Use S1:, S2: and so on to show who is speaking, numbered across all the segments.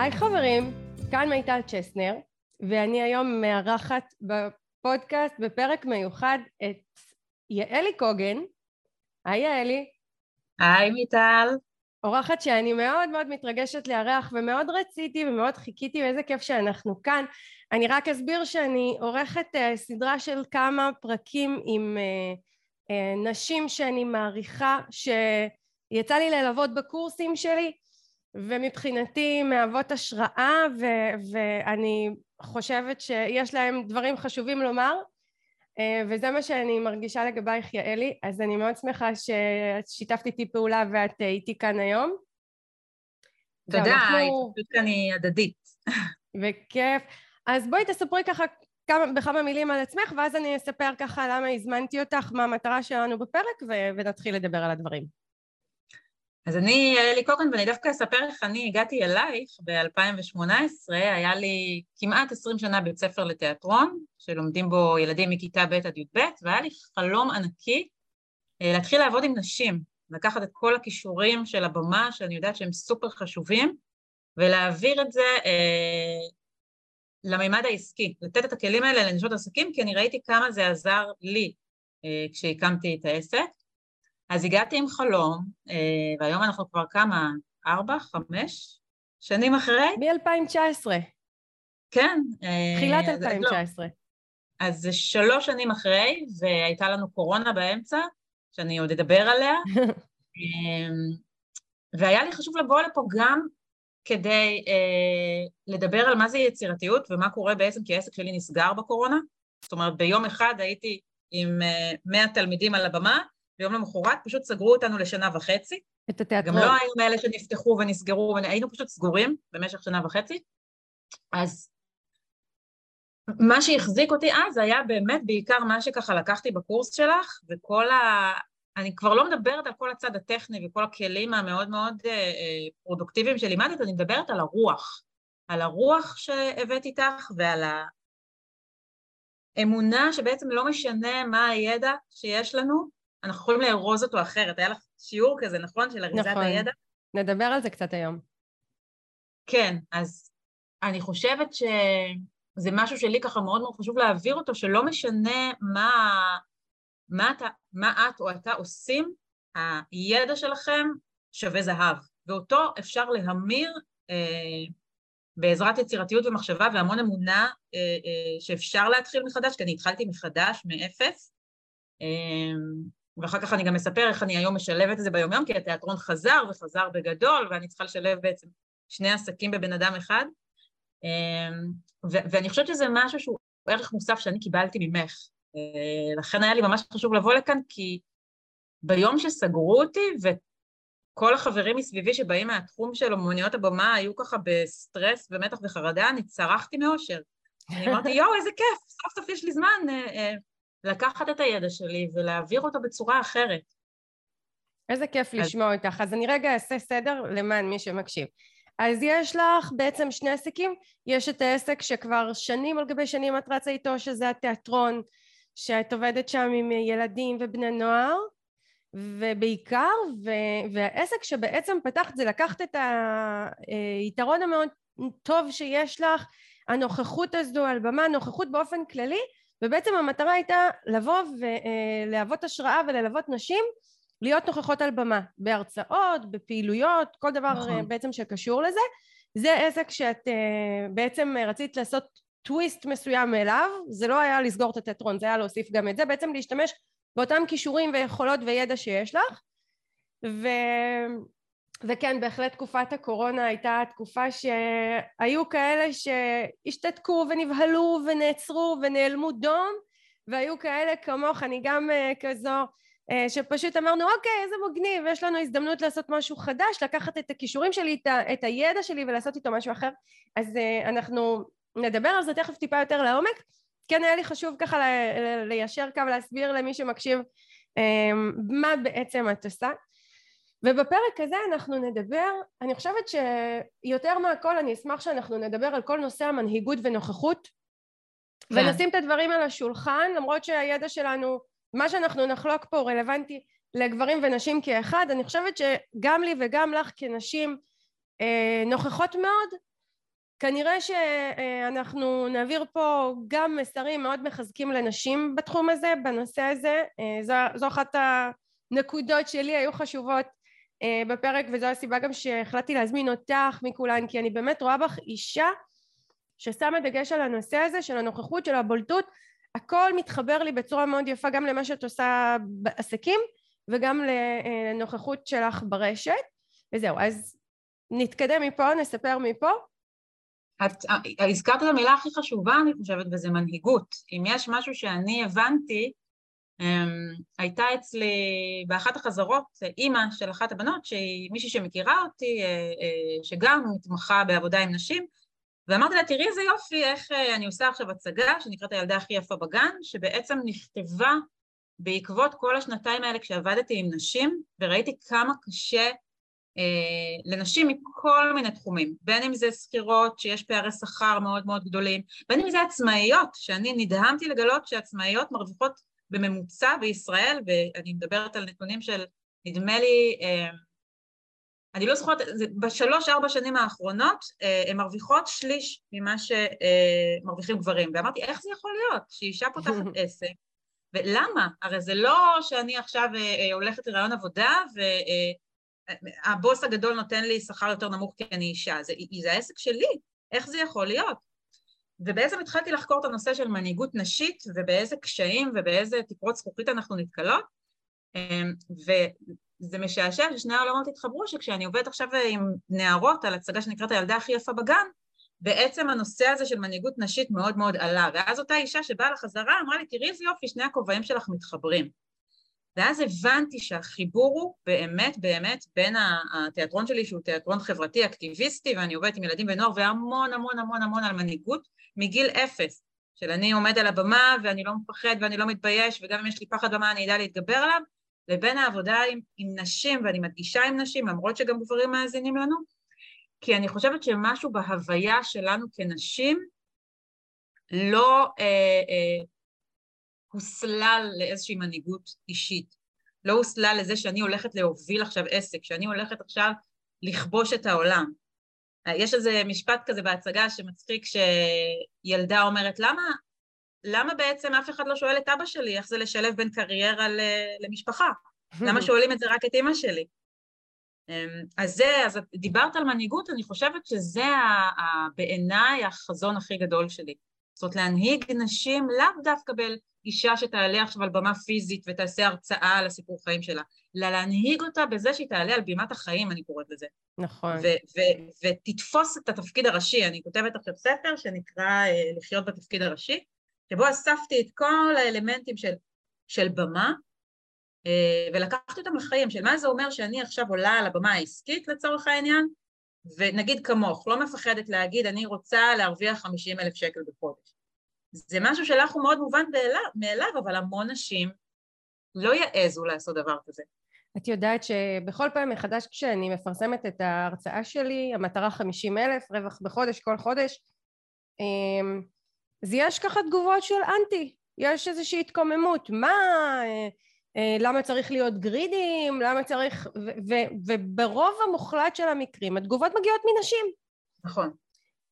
S1: היי חברים, כאן מיטל צ'סנר, ואני היום מארחת בפודקאסט בפרק מיוחד את יעלי קוגן. היי יעלי.
S2: היי מיטל.
S1: אורחת שאני מאוד מאוד מתרגשת לארח ומאוד רציתי ומאוד חיכיתי ואיזה כיף שאנחנו כאן. אני רק אסביר שאני עורכת uh, סדרה של כמה פרקים עם uh, uh, נשים שאני מעריכה שיצא לי ללוות בקורסים שלי ומבחינתי מהוות השראה ו- ואני חושבת שיש להם דברים חשובים לומר וזה מה שאני מרגישה לגבייך יעלי אז אני מאוד שמחה ששיתפת איתי פעולה ואת איתי כאן היום.
S2: תודה, ההתחשבות כאן היא הדדית.
S1: וכיף. אז בואי תספרי ככה כמה, בכמה מילים על עצמך ואז אני אספר ככה למה הזמנתי אותך, מה המטרה שלנו בפרק ו- ונתחיל לדבר על הדברים.
S2: אז אני אלי קוקן ואני דווקא אספר איך אני הגעתי אלייך ב-2018, היה לי כמעט 20 שנה בית ספר לתיאטרון, שלומדים בו ילדים מכיתה ב' עד י"ב, והיה לי חלום ענקי אה, להתחיל לעבוד עם נשים, לקחת את כל הכישורים של הבמה, שאני יודעת שהם סופר חשובים, ולהעביר את זה אה, למימד העסקי, לתת את הכלים האלה לנשות עסקים, כי אני ראיתי כמה זה עזר לי אה, כשהקמתי את העסק. אז הגעתי עם חלום, אה, והיום אנחנו כבר כמה, ארבע, חמש שנים אחרי?
S1: מ-2019.
S2: כן.
S1: תחילת 2019.
S2: לא. אז זה שלוש שנים אחרי, והייתה לנו קורונה באמצע, שאני עוד אדבר עליה, והיה לי חשוב לבוא לפה גם כדי אה, לדבר על מה זה יצירתיות ומה קורה בעצם כי העסק שלי נסגר בקורונה. זאת אומרת, ביום אחד הייתי עם אה, 100 תלמידים על הבמה, ביום למחרת פשוט סגרו אותנו לשנה וחצי.
S1: את התיאטרון.
S2: גם לא היינו מאלה שנפתחו ונסגרו, היינו פשוט סגורים במשך שנה וחצי. אז מה שהחזיק אותי אז היה באמת בעיקר מה שככה לקחתי בקורס שלך, וכל ה... אני כבר לא מדברת על כל הצד הטכני וכל הכלים המאוד מאוד אה, אה, פרודוקטיביים שלימדת, אני מדברת על הרוח. על הרוח שהבאת איתך ועל האמונה שבעצם לא משנה מה הידע שיש לנו, אנחנו יכולים לארוז אותו אחרת. היה לך שיעור כזה, נכון? של אריזת
S1: נכון.
S2: הידע?
S1: נדבר על זה קצת היום.
S2: כן, אז אני חושבת שזה משהו שלי ככה מאוד מאוד חשוב להעביר אותו, שלא משנה מה, מה, אתה, מה את או אתה עושים, הידע שלכם שווה זהב, ואותו אפשר להמיר אה, בעזרת יצירתיות ומחשבה והמון אמונה אה, אה, שאפשר להתחיל מחדש, כי אני התחלתי מחדש, מאפס, אה, ואחר כך אני גם אספר איך אני היום משלבת את זה ביומיום, כי התיאטרון חזר וחזר בגדול, ואני צריכה לשלב בעצם שני עסקים בבן אדם אחד. ו- ואני חושבת שזה משהו שהוא ערך מוסף שאני קיבלתי ממך. לכן היה לי ממש חשוב לבוא לכאן, כי ביום שסגרו אותי, וכל החברים מסביבי שבאים מהתחום של אומנויות הבמה היו ככה בסטרס ומתח וחרדה, אני צרחתי מאושר. אני אמרתי, יואו, איזה כיף, סוף סוף יש לי זמן לקחת את הידע שלי ולהעביר אותו בצורה אחרת.
S1: איזה כיף אז... לשמוע אותך. אז אני רגע אעשה סדר למען מי שמקשיב. אז יש לך בעצם שני עסקים, יש את העסק שכבר שנים על גבי שנים את רצה איתו, שזה התיאטרון, שאת עובדת שם עם ילדים ובני נוער, ובעיקר, ו- והעסק שבעצם פתחת זה לקחת את היתרון המאוד טוב שיש לך, הנוכחות הזו על במה, נוכחות באופן כללי, ובעצם המטרה הייתה לבוא ולהוות השראה וללוות נשים להיות נוכחות על במה, בהרצאות, בפעילויות, כל דבר נכון. בעצם שקשור לזה. זה עסק שאת בעצם רצית לעשות טוויסט מסוים אליו, זה לא היה לסגור את התיאטרון, זה היה להוסיף גם את זה, בעצם להשתמש באותם כישורים ויכולות וידע שיש לך. ו... וכן, בהחלט תקופת הקורונה הייתה תקופה שהיו כאלה שהשתתקו ונבהלו ונעצרו ונעלמו דום, והיו כאלה כמוך, אני גם uh, כזו, uh, שפשוט אמרנו, אוקיי, איזה מגניב, יש לנו הזדמנות לעשות משהו חדש, לקחת את הכישורים שלי, את, הידע שלי ולעשות איתו משהו אחר. אז uh, אנחנו נדבר על זה תכף טיפה יותר לעומק. כן היה לי חשוב ככה ליישר קו, להסביר למי שמקשיב מה בעצם את עושה. ובפרק הזה אנחנו נדבר, אני חושבת שיותר מהכל אני אשמח שאנחנו נדבר על כל נושא המנהיגות ונוכחות כן. ונשים את הדברים על השולחן למרות שהידע שלנו, מה שאנחנו נחלוק פה הוא רלוונטי לגברים ונשים כאחד, אני חושבת שגם לי וגם לך כנשים אה, נוכחות מאוד. כנראה שאנחנו נעביר פה גם מסרים מאוד מחזקים לנשים בתחום הזה, בנושא הזה, זו, זו אחת הנקודות שלי היו חשובות בפרק וזו הסיבה גם שהחלטתי להזמין אותך מכולן כי אני באמת רואה בך אישה ששמה דגש על הנושא הזה של הנוכחות של הבולטות. הכל מתחבר לי בצורה מאוד יפה גם למה שאת עושה בעסקים וגם לנוכחות שלך ברשת. וזהו אז נתקדם מפה נספר מפה.
S2: את הזכרת את המילה הכי חשובה אני חושבת וזה מנהיגות. אם יש משהו שאני הבנתי הייתה אצלי באחת החזרות אימא של אחת הבנות שהיא מישהי שמכירה אותי אה, אה, שגם מתמחה בעבודה עם נשים ואמרתי לה תראי איזה יופי איך אה, אני עושה עכשיו הצגה שנקראת הילדה הכי יפה בגן שבעצם נכתבה בעקבות כל השנתיים האלה כשעבדתי עם נשים וראיתי כמה קשה לנשים מכל מיני תחומים, בין אם זה שכירות שיש פערי שכר מאוד מאוד גדולים, בין אם זה עצמאיות, שאני נדהמתי לגלות שעצמאיות מרוויחות בממוצע בישראל, ואני מדברת על נתונים של נדמה לי, אה, אני לא זוכרת, בשלוש-ארבע שנים האחרונות אה, הן מרוויחות שליש ממה שמרוויחים גברים, ואמרתי, איך זה יכול להיות שאישה פותחת עסק, ולמה? הרי זה לא שאני עכשיו אה, הולכת לרעיון עבודה והבוס הגדול נותן לי שכר יותר נמוך כי אני אישה, זה, זה העסק שלי, איך זה יכול להיות? ובעצם התחלתי לחקור את הנושא של מנהיגות נשית ובאיזה קשיים ובאיזה תקרות זכוכית אנחנו נתקלות. אמ, וזה משעשע ששני העולמות התחברו שכשאני עובדת עכשיו עם נערות על הצגה שנקראת הילדה הכי יפה בגן בעצם הנושא הזה של מנהיגות נשית מאוד מאוד עלה. ואז אותה אישה שבאה לחזרה אמרה לי תראי איזה יופי שני הכובעים שלך מתחברים ואז הבנתי שהחיבור הוא באמת באמת בין התיאטרון שלי שהוא תיאטרון חברתי אקטיביסטי ואני עובדת עם ילדים ונוער והמון המון המון המון על מנהיגות מגיל אפס. של אני עומד על הבמה ואני לא מפחד ואני לא מתבייש וגם אם יש לי פחד במה אני אדע להתגבר עליו. לבין העבודה עם, עם נשים ואני מדגישה עם נשים למרות שגם גברים מאזינים לנו כי אני חושבת שמשהו בהוויה שלנו כנשים לא אה, אה, הוסלל לאיזושהי מנהיגות אישית, לא הוסלל לזה שאני הולכת להוביל עכשיו עסק, שאני הולכת עכשיו לכבוש את העולם. יש איזה משפט כזה בהצגה שמצחיק שילדה אומרת, למה, למה בעצם אף אחד לא שואל את אבא שלי איך זה לשלב בין קריירה למשפחה? למה שואלים את זה רק את אימא שלי? אמ, אז זה, אז דיברת על מנהיגות, אני חושבת שזה בעיניי החזון הכי גדול שלי. זאת אומרת, להנהיג נשים לאו דווקא אישה שתעלה עכשיו על במה פיזית ותעשה הרצאה על הסיפור חיים שלה, אלא להנהיג אותה בזה שהיא תעלה על בימת החיים, אני קוראת לזה.
S1: נכון.
S2: ותתפוס את התפקיד הראשי. אני כותבת עכשיו ספר שנקרא אה, לחיות בתפקיד הראשי, שבו אספתי את כל האלמנטים של, של במה, אה, ולקחתי אותם לחיים, של מה זה אומר שאני עכשיו עולה על הבמה העסקית לצורך העניין, ונגיד כמוך, לא מפחדת להגיד, אני רוצה להרוויח 50 אלף שקל בחודש. זה משהו שלך הוא מאוד מובן מאליו, אבל המון נשים לא יעזו לעשות דבר כזה.
S1: את יודעת שבכל פעם מחדש כשאני מפרסמת את ההרצאה שלי, המטרה 50 אלף, רווח בחודש, כל חודש, אמ, אז יש ככה תגובות של אנטי, יש איזושהי התקוממות, מה, אה, למה צריך להיות גרידים, למה צריך, וברוב המוחלט של המקרים התגובות מגיעות מנשים.
S2: נכון.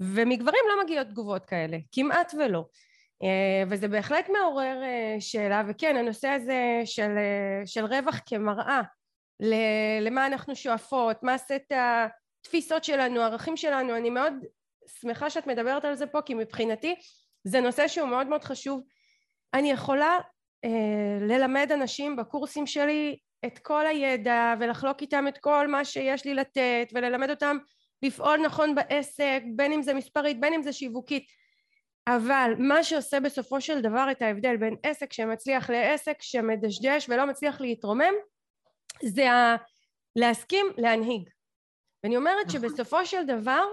S1: ומגברים לא מגיעות תגובות כאלה, כמעט ולא. אה, וזה בהחלט מעורר אה, שאלה, וכן, הנושא הזה של, אה, של רווח כמראה, למה אנחנו שואפות, מה סט התפיסות שלנו, הערכים שלנו, אני מאוד שמחה שאת מדברת על זה פה, כי מבחינתי זה נושא שהוא מאוד מאוד חשוב. אני יכולה אה, ללמד אנשים בקורסים שלי את כל הידע ולחלוק איתם את כל מה שיש לי לתת וללמד אותם לפעול נכון בעסק, בין אם זה מספרית, בין אם זה שיווקית. אבל מה שעושה בסופו של דבר את ההבדל בין עסק שמצליח לעסק שמדשדש ולא מצליח להתרומם זה ה... להסכים להנהיג. ואני אומרת נכון. שבסופו של דבר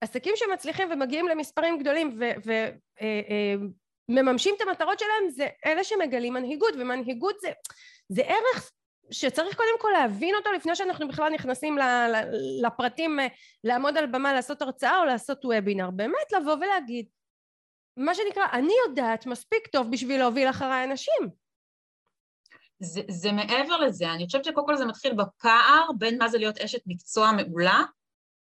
S1: עסקים שמצליחים ומגיעים למספרים גדולים ומממשים אה, אה, את המטרות שלהם זה אלה שמגלים מנהיגות ומנהיגות זה, זה ערך שצריך קודם כל להבין אותו לפני שאנחנו בכלל נכנסים לפרטים אה, לעמוד על במה לעשות הרצאה או לעשות וובינר. באמת לבוא ולהגיד מה שנקרא אני יודעת מספיק טוב בשביל להוביל אחריי אנשים.
S2: זה, זה מעבר לזה, אני חושבת שקודם כל זה מתחיל בפער בין מה זה להיות אשת מקצוע מעולה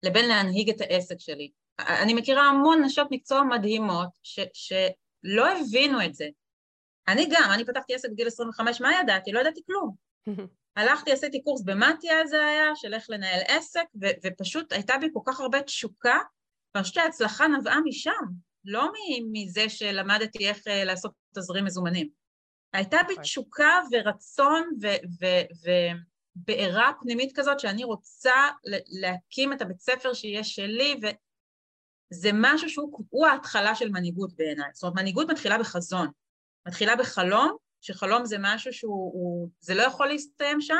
S2: לבין להנהיג את העסק שלי. אני מכירה המון נשות מקצוע מדהימות ש, שלא הבינו את זה. אני גם, אני פתחתי עסק בגיל 25, מה ידעתי? לא ידעתי כלום. הלכתי, עשיתי קורס במתיה זה היה, של איך לנהל עסק, ו- ופשוט הייתה בי כל כך הרבה תשוקה, ואני חושבת שההצלחה נבעה משם, לא מזה שלמדתי איך אה, לעשות תזרים מזומנים. הייתה בי נכון. תשוקה ורצון ובעירה פנימית כזאת שאני רוצה להקים את הבית ספר שיהיה שלי, וזה משהו שהוא ההתחלה של מנהיגות בעיניי. זאת אומרת, מנהיגות מתחילה בחזון, מתחילה בחלום, שחלום זה משהו שהוא, הוא, זה לא יכול להסתיים שם,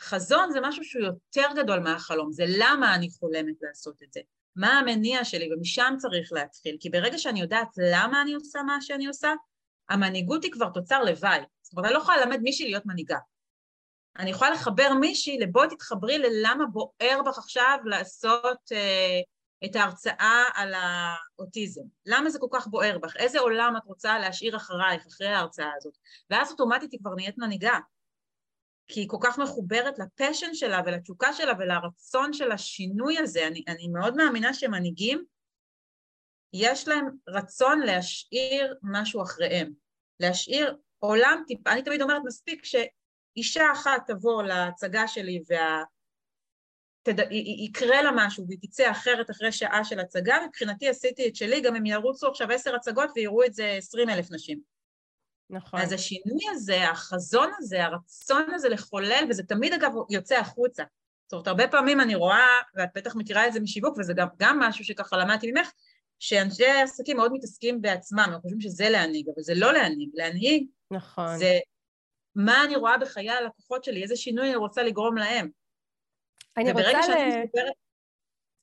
S2: חזון זה משהו שהוא יותר גדול מהחלום, זה למה אני חולמת לעשות את זה, מה המניע שלי, ומשם צריך להתחיל, כי ברגע שאני יודעת למה אני עושה מה שאני עושה, המנהיגות היא כבר תוצר לוואי. זאת אומרת, אני לא יכולה ללמד מישהי להיות מנהיגה. אני יכולה לחבר מישהי לבואי תתחברי ללמה בוער בך עכשיו לעשות אה, את ההרצאה על האוטיזם. למה זה כל כך בוער בך? איזה עולם את רוצה להשאיר אחרייך, אחרי ההרצאה הזאת? ואז אוטומטית היא כבר נהיית מנהיגה. כי היא כל כך מחוברת לפשן שלה ולתשוקה שלה ולרצון של השינוי הזה. אני, אני מאוד מאמינה שמנהיגים, יש להם רצון להשאיר משהו אחריהם. להשאיר עולם טיפה, אני תמיד אומרת, מספיק שאישה אחת תבוא להצגה שלי וה... תד... יקרה לה משהו והיא תצא אחרת אחרי שעה של הצגה, מבחינתי עשיתי את שלי, גם אם ירוצו עכשיו עשר הצגות ויראו את זה עשרים אלף נשים.
S1: נכון.
S2: אז השינוי הזה, החזון הזה, הרצון הזה לחולל, וזה תמיד אגב יוצא החוצה. זאת אומרת, הרבה פעמים אני רואה, ואת בטח מכירה את זה משיווק, וזה גם, גם משהו שככה למדתי ממך, שאנשי עסקים מאוד מתעסקים בעצמם, הם חושבים שזה להנהיג, אבל זה לא להנהיג. להנהיג
S1: נכון.
S2: זה מה אני רואה בחיי הלקוחות שלי, איזה שינוי אני רוצה לגרום להם.
S1: אני רוצה ל... מסופרת...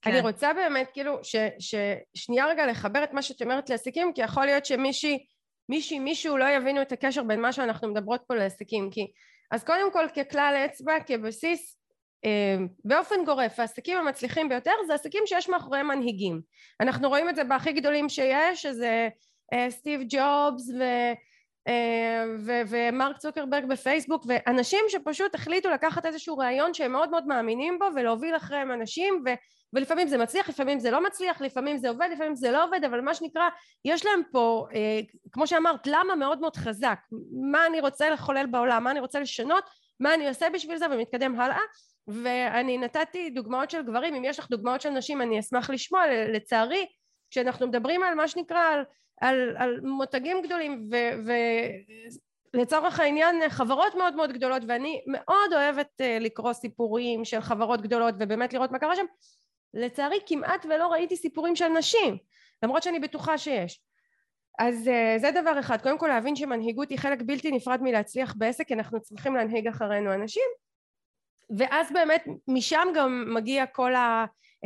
S1: אני כן. רוצה באמת כאילו ש, ששנייה רגע לחבר את מה שאת אומרת לעסקים כי יכול להיות שמישהי מישהי מישהו לא יבינו את הקשר בין מה שאנחנו מדברות פה לעסקים כי אז קודם כל ככלל אצבע כבסיס אה, באופן גורף העסקים המצליחים ביותר זה עסקים שיש מאחוריהם מנהיגים אנחנו רואים את זה בהכי גדולים שיש שזה אה, סטיב ג'ובס ו... אה, ומרק צוקרברג בפייסבוק ואנשים שפשוט החליטו לקחת איזשהו רעיון שהם מאוד מאוד מאמינים בו ולהוביל אחריהם אנשים ו- ולפעמים זה מצליח לפעמים זה לא מצליח לפעמים זה עובד לפעמים זה לא עובד אבל מה שנקרא יש להם פה אה, כמו שאמרת למה מאוד מאוד חזק. מה אני רוצה לחולל בעולם? מה אני רוצה לשנות? מה אני עושה בשביל זה? ומתקדם הלאה. ואני נתתי דוגמאות של גברים. אם יש לך דוגמאות של נשים אני אשמח לשמוע. לצערי כשאנחנו מדברים על מה שנקרא על על, על מותגים גדולים ולצורך העניין חברות מאוד מאוד גדולות ואני מאוד אוהבת אה, לקרוא סיפורים של חברות גדולות ובאמת לראות מה קרה שם. לצערי כמעט ולא ראיתי סיפורים של נשים למרות שאני בטוחה שיש. אז uh, זה דבר אחד. קודם כל להבין שמנהיגות היא חלק בלתי נפרד מלהצליח בעסק כי אנחנו צריכים להנהיג אחרינו אנשים. ואז באמת משם גם מגיע כל ה...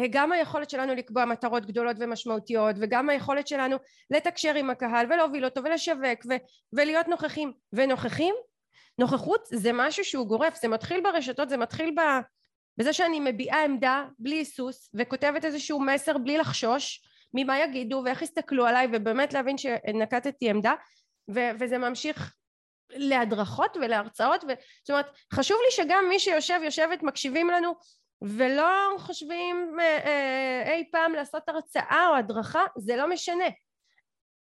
S1: גם היכולת שלנו לקבוע מטרות גדולות ומשמעותיות וגם היכולת שלנו לתקשר עם הקהל ולהוביל אותו ולשווק ו- ולהיות נוכחים. ונוכחים? נוכחות זה משהו שהוא גורף זה מתחיל ברשתות זה מתחיל ב... בזה שאני מביעה עמדה בלי היסוס וכותבת איזשהו מסר בלי לחשוש ממה יגידו ואיך יסתכלו עליי ובאמת להבין שנקטתי עמדה ו- וזה ממשיך להדרכות ולהרצאות ו... זאת אומרת חשוב לי שגם מי שיושב יושבת מקשיבים לנו ולא חושבים אה, אה, אי פעם לעשות הרצאה או הדרכה זה לא משנה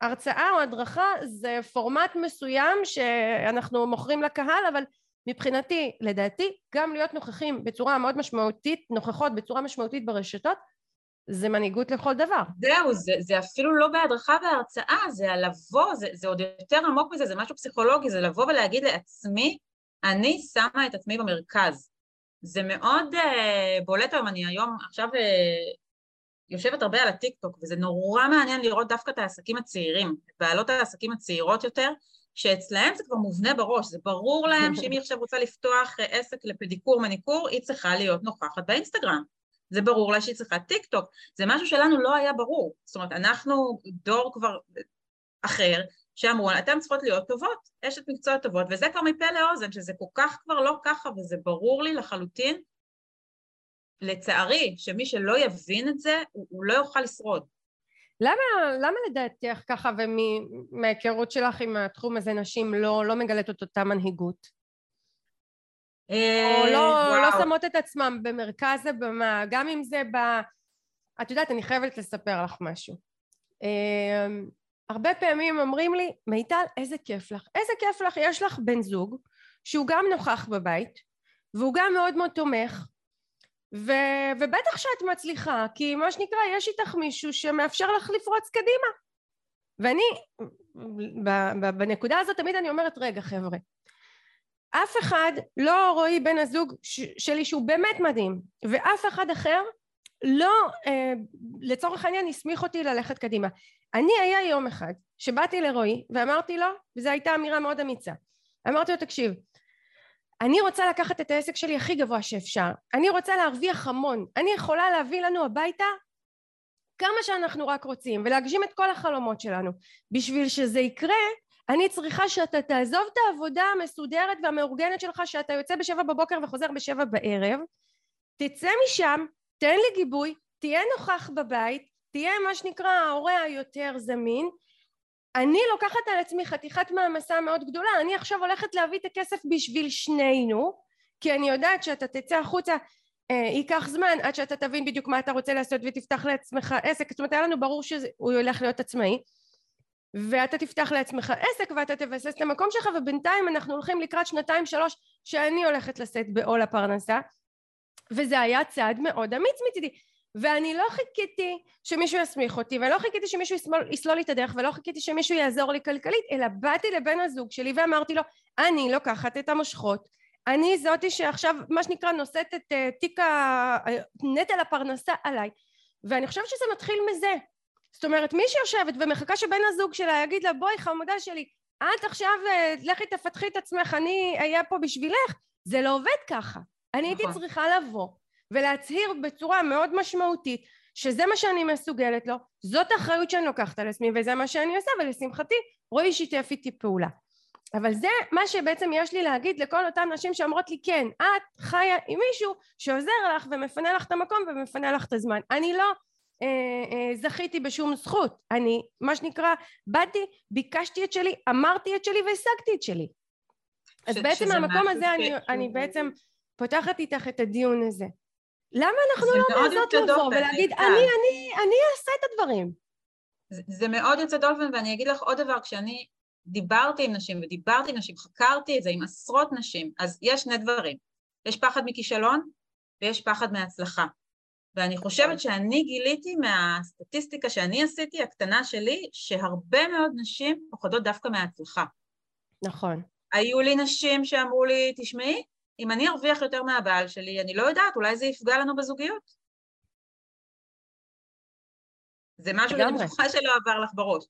S1: הרצאה או הדרכה זה פורמט מסוים שאנחנו מוכרים לקהל אבל מבחינתי לדעתי גם להיות נוכחים בצורה מאוד משמעותית נוכחות בצורה משמעותית ברשתות זה מנהיגות לכל דבר.
S2: זהו, זה, זה אפילו לא בהדרכה והרצאה, זה הלבוא, זה, זה עוד יותר עמוק מזה, זה משהו פסיכולוגי, זה לבוא ולהגיד לעצמי, אני שמה את עצמי במרכז. זה מאוד uh, בולט היום, אני היום עכשיו uh, יושבת הרבה על הטיקטוק, וזה נורא מעניין לראות דווקא את העסקים הצעירים, את בעלות העסקים הצעירות יותר, שאצלהם זה כבר מובנה בראש, זה ברור להם שאם היא עכשיו רוצה לפתוח uh, עסק לפדיקור מניקור, היא צריכה להיות נוכחת באינסטגרם. זה ברור לה שהיא צריכה טיק טוק, זה משהו שלנו לא היה ברור, זאת אומרת אנחנו דור כבר אחר שאמרו אתן צריכות להיות טובות, אשת מקצוע טובות וזה כבר מפה לאוזן שזה כל כך כבר לא ככה וזה ברור לי לחלוטין לצערי שמי שלא יבין את זה הוא, הוא לא יוכל לשרוד.
S1: למה, למה לדעתך ככה ומההיכרות שלך עם התחום הזה נשים לא, לא מגלית את אותה מנהיגות? או לא, לא שמות את עצמם במרכז הבמה, גם אם זה ב... את יודעת, אני חייבת לספר לך משהו. הרבה פעמים אומרים לי, מיטל, איזה כיף לך. איזה כיף לך, יש לך בן זוג שהוא גם נוכח בבית, והוא גם מאוד מאוד תומך, ו, ובטח שאת מצליחה, כי מה שנקרא, יש איתך מישהו שמאפשר לך לפרוץ קדימה. ואני, בנקודה הזאת תמיד אני אומרת, רגע חבר'ה, אף אחד, לא רועי בן הזוג שלי שהוא באמת מדהים, ואף אחד אחר לא אה, לצורך העניין הסמיך אותי ללכת קדימה. אני היה יום אחד שבאתי לרועי ואמרתי לו, וזו הייתה אמירה מאוד אמיצה, אמרתי לו תקשיב, אני רוצה לקחת את העסק שלי הכי גבוה שאפשר, אני רוצה להרוויח המון, אני יכולה להביא לנו הביתה כמה שאנחנו רק רוצים ולהגשים את כל החלומות שלנו. בשביל שזה יקרה אני צריכה שאתה תעזוב את העבודה המסודרת והמאורגנת שלך שאתה יוצא בשבע בבוקר וחוזר בשבע בערב תצא משם תן לי גיבוי תהיה נוכח בבית תהיה מה שנקרא ההורה היותר זמין. אני לוקחת על עצמי חתיכת מעמסה מאוד גדולה אני עכשיו הולכת להביא את הכסף בשביל שנינו כי אני יודעת שאתה תצא החוצה אה, ייקח זמן עד שאתה תבין בדיוק מה אתה רוצה לעשות ותפתח לעצמך עסק. זאת אומרת היה לנו ברור שהוא הולך להיות עצמאי ואתה תפתח לעצמך עסק ואתה תבסס את המקום שלך ובינתיים אנחנו הולכים לקראת שנתיים שלוש שאני הולכת לשאת בעול הפרנסה וזה היה צעד מאוד אמיץ מצידי. ואני לא חיכיתי שמישהו יסמיך אותי ולא חיכיתי שמישהו יסמול, יסלול לי את הדרך ולא חיכיתי שמישהו יעזור לי כלכלית אלא באתי לבן הזוג שלי ואמרתי לו אני לוקחת את המושכות. אני זאתי שעכשיו מה שנקרא נושאת את uh, תיק נטל הפרנסה עליי. ואני חושבת שזה מתחיל מזה. זאת אומרת מי שיושבת ומחכה שבן הזוג שלה יגיד לה בואי חמודה שלי את עכשיו uh, לכי תפתחי את עצמך אני אהיה פה בשבילך זה לא עובד ככה אני הייתי נכון. צריכה לבוא ולהצהיר בצורה מאוד משמעותית שזה מה שאני מסוגלת לו, זאת האחריות שאני לוקחת על עצמי וזה מה שאני עושה ולשמחתי רועי שיתף איתי פעולה. אבל זה מה שבעצם יש לי להגיד לכל אותן נשים שאומרות לי כן את חיה עם מישהו שעוזר לך ומפנה לך את המקום ומפנה לך את הזמן אני לא אה, אה, זכיתי בשום זכות אני מה שנקרא באתי ביקשתי את שלי אמרתי את שלי והשגתי את שלי אז בעצם מהמקום הזה אני, אני בעצם פותחת איתך את הדיון הזה למה אנחנו לא מעזות לבוא ולהגיד אני, אני, אני אעשה את הדברים?
S2: זה, זה מאוד יוצא דופן ואני אגיד לך עוד דבר, כשאני דיברתי עם נשים ודיברתי עם נשים, חקרתי את זה עם עשרות נשים, אז יש שני דברים, יש פחד מכישלון ויש פחד מהצלחה. ואני חושבת שאני גיליתי מהסטטיסטיקה שאני עשיתי, הקטנה שלי, שהרבה מאוד נשים פוחדות דווקא מההצלחה.
S1: נכון.
S2: היו לי נשים שאמרו לי, תשמעי, אם אני ארוויח יותר מהבעל שלי, אני לא יודעת, אולי זה יפגע לנו בזוגיות. זה משהו שאני בטוחה שלא עבר לך בראש.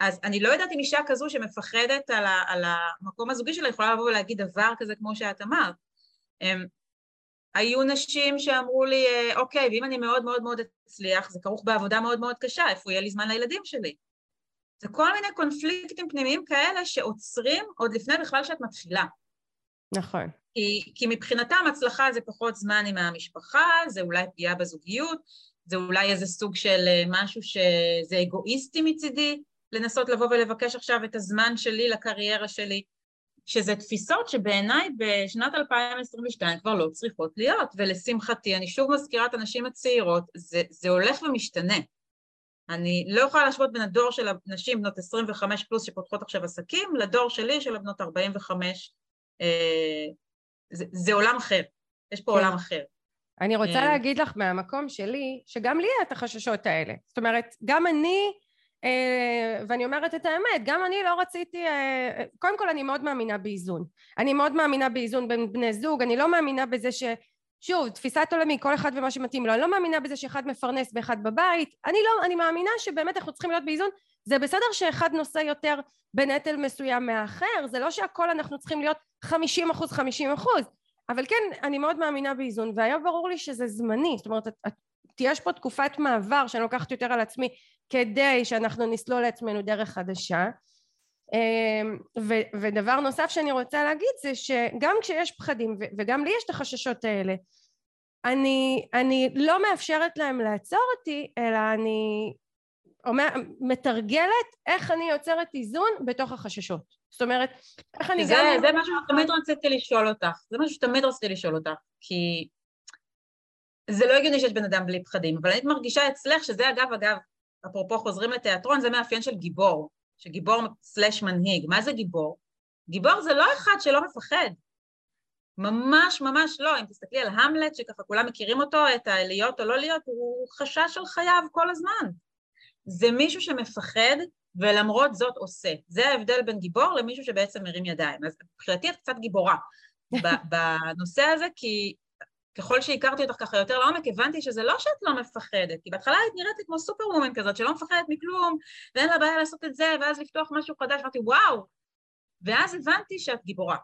S2: אז אני לא יודעת אם אישה כזו שמפחדת על, ה, על המקום הזוגי שלה יכולה לבוא ולהגיד דבר כזה כמו שאת אמרת. הם, היו נשים שאמרו לי, אה, אוקיי, ואם אני מאוד מאוד מאוד אצליח, זה כרוך בעבודה מאוד מאוד קשה, איפה יהיה לי זמן לילדים שלי? זה כל מיני קונפליקטים פנימיים כאלה שעוצרים עוד לפני בכלל שאת מתחילה.
S1: נכון.
S2: כי, כי מבחינתם הצלחה זה פחות זמן עם המשפחה, זה אולי פגיעה בזוגיות, זה אולי איזה סוג של אה, משהו שזה אגואיסטי מצידי, לנסות לבוא ולבקש עכשיו את הזמן שלי לקריירה שלי, שזה תפיסות שבעיניי בשנת 2022 כבר לא צריכות להיות, ולשמחתי, אני שוב מזכירה את הנשים הצעירות, זה, זה הולך ומשתנה. אני לא יכולה להשוות בין הדור של הנשים בנות 25 פלוס שפותחות עכשיו עסקים, לדור שלי של הבנות 45 אה, זה, זה עולם אחר, יש פה כן. עולם אחר.
S1: אני רוצה אה, להגיד לך מהמקום שלי, שגם לי היה את החששות האלה. זאת אומרת, גם אני, אה, ואני אומרת את האמת, גם אני לא רציתי, קודם כל אני מאוד מאמינה באיזון. אני מאוד מאמינה באיזון בין בני זוג, אני לא מאמינה בזה ש... שוב, תפיסת עולמי, כל אחד ומה שמתאים לו, אני לא מאמינה בזה שאחד מפרנס ואחד בבית, אני לא, אני מאמינה שבאמת אנחנו צריכים להיות באיזון, זה בסדר שאחד נושא יותר בנטל מסוים מהאחר, זה לא שהכל אנחנו צריכים להיות חמישים אחוז חמישים אחוז, אבל כן, אני מאוד מאמינה באיזון, והיה ברור לי שזה זמני, זאת אומרת, יש פה תקופת מעבר שאני לוקחת יותר על עצמי כדי שאנחנו נסלול לעצמנו דרך חדשה, אמ, ו- ודבר נוסף שאני רוצה להגיד זה שגם כשיש פחדים וגם לי יש את החששות האלה אני, אני לא מאפשרת להם לעצור אותי אלא אני אומר, מתרגלת איך אני יוצרת איזון בתוך החששות זאת אומרת איך אני
S2: זה, גם... זה מה שתמיד רציתי לשאול אותך זה מה שתמיד רציתי לשאול אותך כי זה לא הגיוני שיש בן אדם בלי פחדים, אבל אני מרגישה אצלך שזה אגב, אגב, אפרופו חוזרים לתיאטרון, זה מאפיין של גיבור, שגיבור סלש מנהיג. מה זה גיבור? גיבור זה לא אחד שלא מפחד. ממש ממש לא. אם תסתכלי על המלט, שככה כולם מכירים אותו, את הלהיות או לא להיות, הוא חשש של חייו כל הזמן. זה מישהו שמפחד ולמרות זאת עושה. זה ההבדל בין גיבור למישהו שבעצם מרים ידיים. אז מבחינתי את קצת גיבורה בנושא הזה, כי ככל שהכרתי אותך ככה יותר לעומק, הבנתי שזה לא שאת לא מפחדת, כי בהתחלה היית נראית לי כמו סופר וומן כזאת, שלא מפחדת מכלום, ואין לה בעיה לעשות את זה, ואז לפתוח משהו חדש, ואמרתי, וואו! ואז הבנתי שאת גיבורה.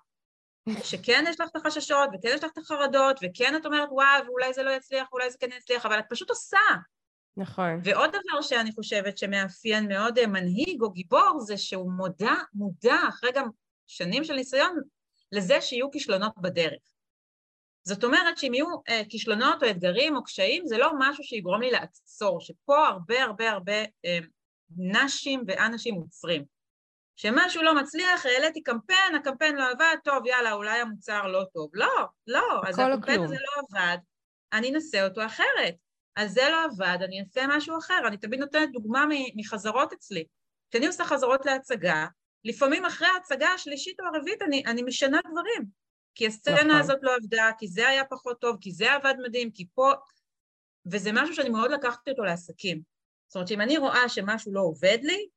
S2: שכן יש לך את החששות, וכן יש לך את החרדות, וכן את אומרת, וואו, ואולי זה לא יצליח, ואולי זה כן יצליח, אבל את פשוט עושה.
S1: נכון.
S2: ועוד דבר שאני חושבת שמאפיין מאוד אה, מנהיג או גיבור, זה שהוא מודע, מודע, אחרי גם שנים של ניסיון, לזה שיהיו כישלונות בדרך. זאת אומרת שאם יהיו אה, כישלונות או אתגרים או קשיים, זה לא משהו שיגרום לי לעצור, שפה הרבה הרבה הרבה אה, נשים ואנשים עוצרים. כשמשהו לא מצליח, העליתי קמפיין, הקמפיין לא עבד, טוב, יאללה, אולי המוצר לא טוב. לא, לא, אז הקמפיין הזה לא עבד, אני אנסה אותו אחרת. אז זה לא עבד, אני אעשה משהו אחר. אני תמיד נותנת דוגמה מחזרות אצלי. כשאני עושה חזרות להצגה, לפעמים אחרי ההצגה השלישית או הרביעית אני, אני משנה דברים. כי הסצנה נכון. הזאת לא עבדה, כי זה היה פחות טוב, כי זה עבד מדהים, כי פה... וזה משהו שאני מאוד לקחתי אותו לעסקים. זאת אומרת שאם אני רואה שמשהו לא עובד לי,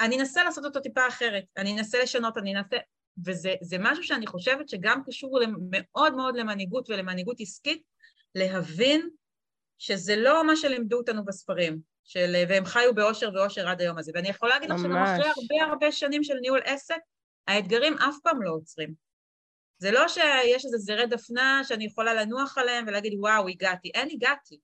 S2: אני אנסה לעשות אותו טיפה אחרת, אני אנסה לשנות, אני אנסה... וזה משהו שאני חושבת שגם קשור מאוד מאוד למנהיגות ולמנהיגות עסקית, להבין שזה לא מה שלימדו אותנו בספרים, של, והם חיו באושר ואושר עד היום הזה. ואני יכולה להגיד לך שגם אחרי הרבה הרבה שנים של ניהול עסק, האתגרים אף פעם לא עוצרים. זה לא שיש איזה זרי דפנה שאני יכולה לנוח עליהם ולהגיד, וואו, הגעתי. אין הגעתי.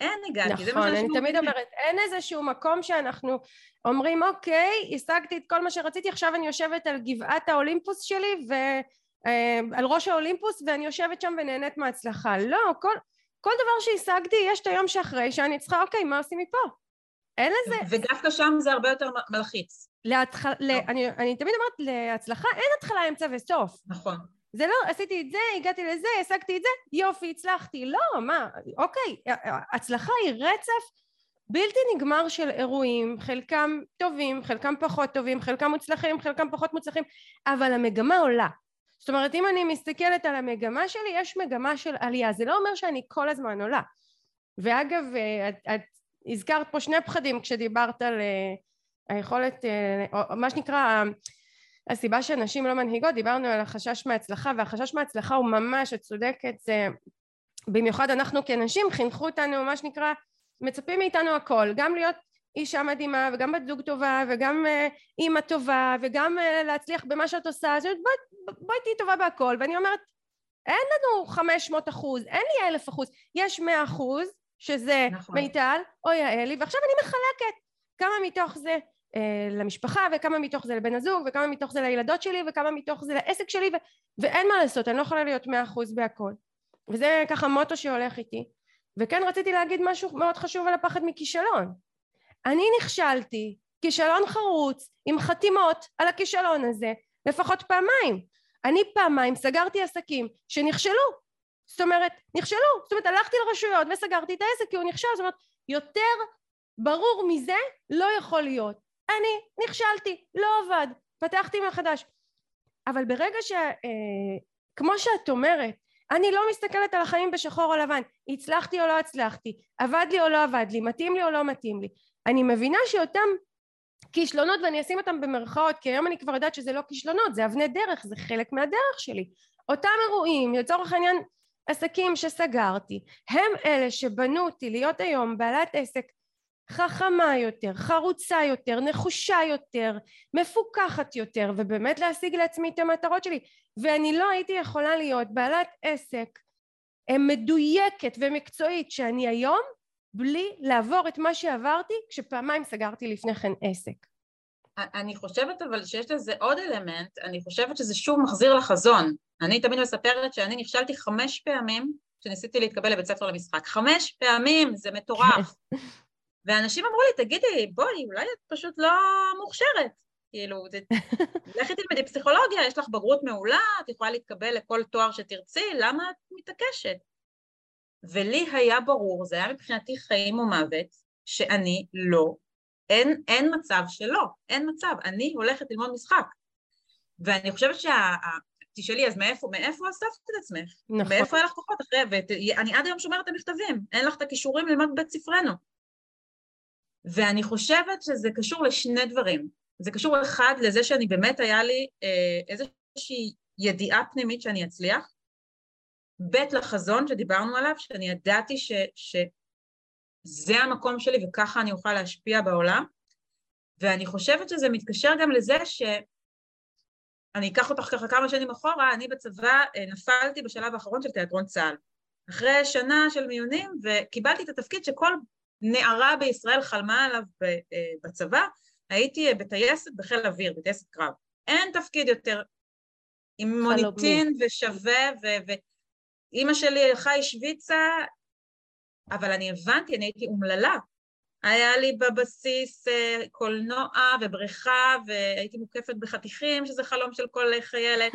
S2: אין הגעתי,
S1: נכון, אני תמיד אומרת, אין איזשהו מקום שאנחנו אומרים, אוקיי, השגתי את כל מה שרציתי, עכשיו אני יושבת על גבעת האולימפוס שלי ועל אה, ראש האולימפוס ואני יושבת שם ונהנית מהצלחה. לא, כל, כל דבר שהשגתי, יש את היום שאחרי שאני צריכה, אוקיי, מה עושים מפה? אין לזה...
S2: ודווקא שם זה הרבה יותר מלחיץ.
S1: להתח... ל... אני, אני תמיד אומרת, להצלחה אין התחלה, אמצע וסוף.
S2: נכון.
S1: זה לא, עשיתי את זה, הגעתי לזה, השגתי את זה, יופי, הצלחתי. לא, מה, אוקיי, הצלחה היא רצף בלתי נגמר של אירועים, חלקם טובים, חלקם פחות טובים, חלקם מוצלחים, חלקם פחות מוצלחים, אבל המגמה עולה. זאת אומרת, אם אני מסתכלת על המגמה שלי, יש מגמה של עלייה. זה לא אומר שאני כל הזמן עולה. ואגב, את, את הזכרת פה שני פחדים כשדיברת על uh, היכולת, uh, או מה שנקרא, הסיבה שנשים לא מנהיגות, דיברנו על החשש מהצלחה, והחשש מהצלחה הוא ממש, את צודקת, זה במיוחד אנחנו כנשים חינכו אותנו, מה שנקרא, מצפים מאיתנו הכל, גם להיות אישה מדהימה וגם בת זוג טובה וגם uh, אימא טובה וגם uh, להצליח במה שאת עושה, אז בואי בוא תהיי טובה בהכל, ואני אומרת, אין לנו 500 אחוז, אין לי אלף אחוז, יש 100 אחוז, שזה נכון. מיטל או יעלי, ועכשיו אני מחלקת. כמה מתוך זה אה, למשפחה וכמה מתוך זה לבן הזוג וכמה מתוך זה לילדות שלי וכמה מתוך זה לעסק שלי ו- ואין מה לעשות אני לא יכולה להיות מאה אחוז בהכל. וזה ככה מוטו שהולך איתי. וכן רציתי להגיד משהו מאוד חשוב על הפחד מכישלון אני נכשלתי כישלון חרוץ עם חתימות על הכישלון הזה לפחות פעמיים. אני פעמיים סגרתי עסקים שנכשלו. זאת אומרת נכשלו. זאת אומרת הלכתי לרשויות וסגרתי את העסק כי הוא נכשל. זאת אומרת יותר ברור מזה לא יכול להיות. אני נכשלתי, לא עבד, פתחתי מחדש. אבל ברגע ש... אה, כמו שאת אומרת, אני לא מסתכלת על החיים בשחור או לבן, הצלחתי או לא הצלחתי, עבד לי או לא עבד לי, מתאים לי או לא מתאים לי. אני מבינה שאותם כישלונות, ואני אשים אותם במרכאות, כי היום אני כבר יודעת שזה לא כישלונות, זה אבני דרך, זה חלק מהדרך שלי. אותם אירועים, לצורך העניין עסקים שסגרתי, הם אלה שבנו אותי להיות היום בעלת עסק חכמה יותר, חרוצה יותר, נחושה יותר, מפוקחת יותר, ובאמת להשיג לעצמי את המטרות שלי. ואני לא הייתי יכולה להיות בעלת עסק אה, מדויקת ומקצועית שאני היום, בלי לעבור את מה שעברתי כשפעמיים סגרתי לפני כן עסק.
S2: אני חושבת אבל שיש לזה עוד אלמנט, אני חושבת שזה שוב מחזיר לחזון. אני תמיד מספרת שאני נכשלתי חמש פעמים כשניסיתי להתקבל לבית ספר למשחק. חמש פעמים, זה מטורף. ואנשים אמרו לי, תגידי, בואי, אולי את פשוט לא מוכשרת. כאילו, לכי תלמדי פסיכולוגיה, יש לך בגרות מעולה, את יכולה להתקבל לכל תואר שתרצי, למה את מתעקשת? ולי היה ברור, זה היה מבחינתי חיים או מוות, שאני לא, אין, אין מצב שלא, אין מצב, אני הולכת ללמוד משחק. ואני חושבת שה... תשאלי, אז מאיפה, מאיפה אספת את עצמך? נכון. מאיפה היה לך כוחות אחרי, ואני עד היום שומרת את המכתבים, אין לך את הכישורים ללמוד בבית ספרנו. ואני חושבת שזה קשור לשני דברים. זה קשור אחד לזה שאני באמת היה לי אה, איזושהי ידיעה פנימית שאני אצליח, ב' לחזון שדיברנו עליו, שאני ידעתי ש, שזה המקום שלי וככה אני אוכל להשפיע בעולם, ואני חושבת שזה מתקשר גם לזה ש... אני אקח אותך ככה כמה שנים אחורה, אני בצבא אה, נפלתי בשלב האחרון של תיאטרון צה"ל. אחרי שנה של מיונים, וקיבלתי את התפקיד שכל נערה בישראל חלמה עליו אה, בצבא, הייתי בטייסת בחיל אוויר, בטייסת קרב. אין תפקיד יותר עם מוניטין ושווה, ואימא שלי הלכה השוויצה, אבל אני הבנתי, אני הייתי אומללה. היה לי בבסיס אה, קולנוע ובריכה, והייתי מוקפת בחתיכים, שזה חלום של כל חיילת,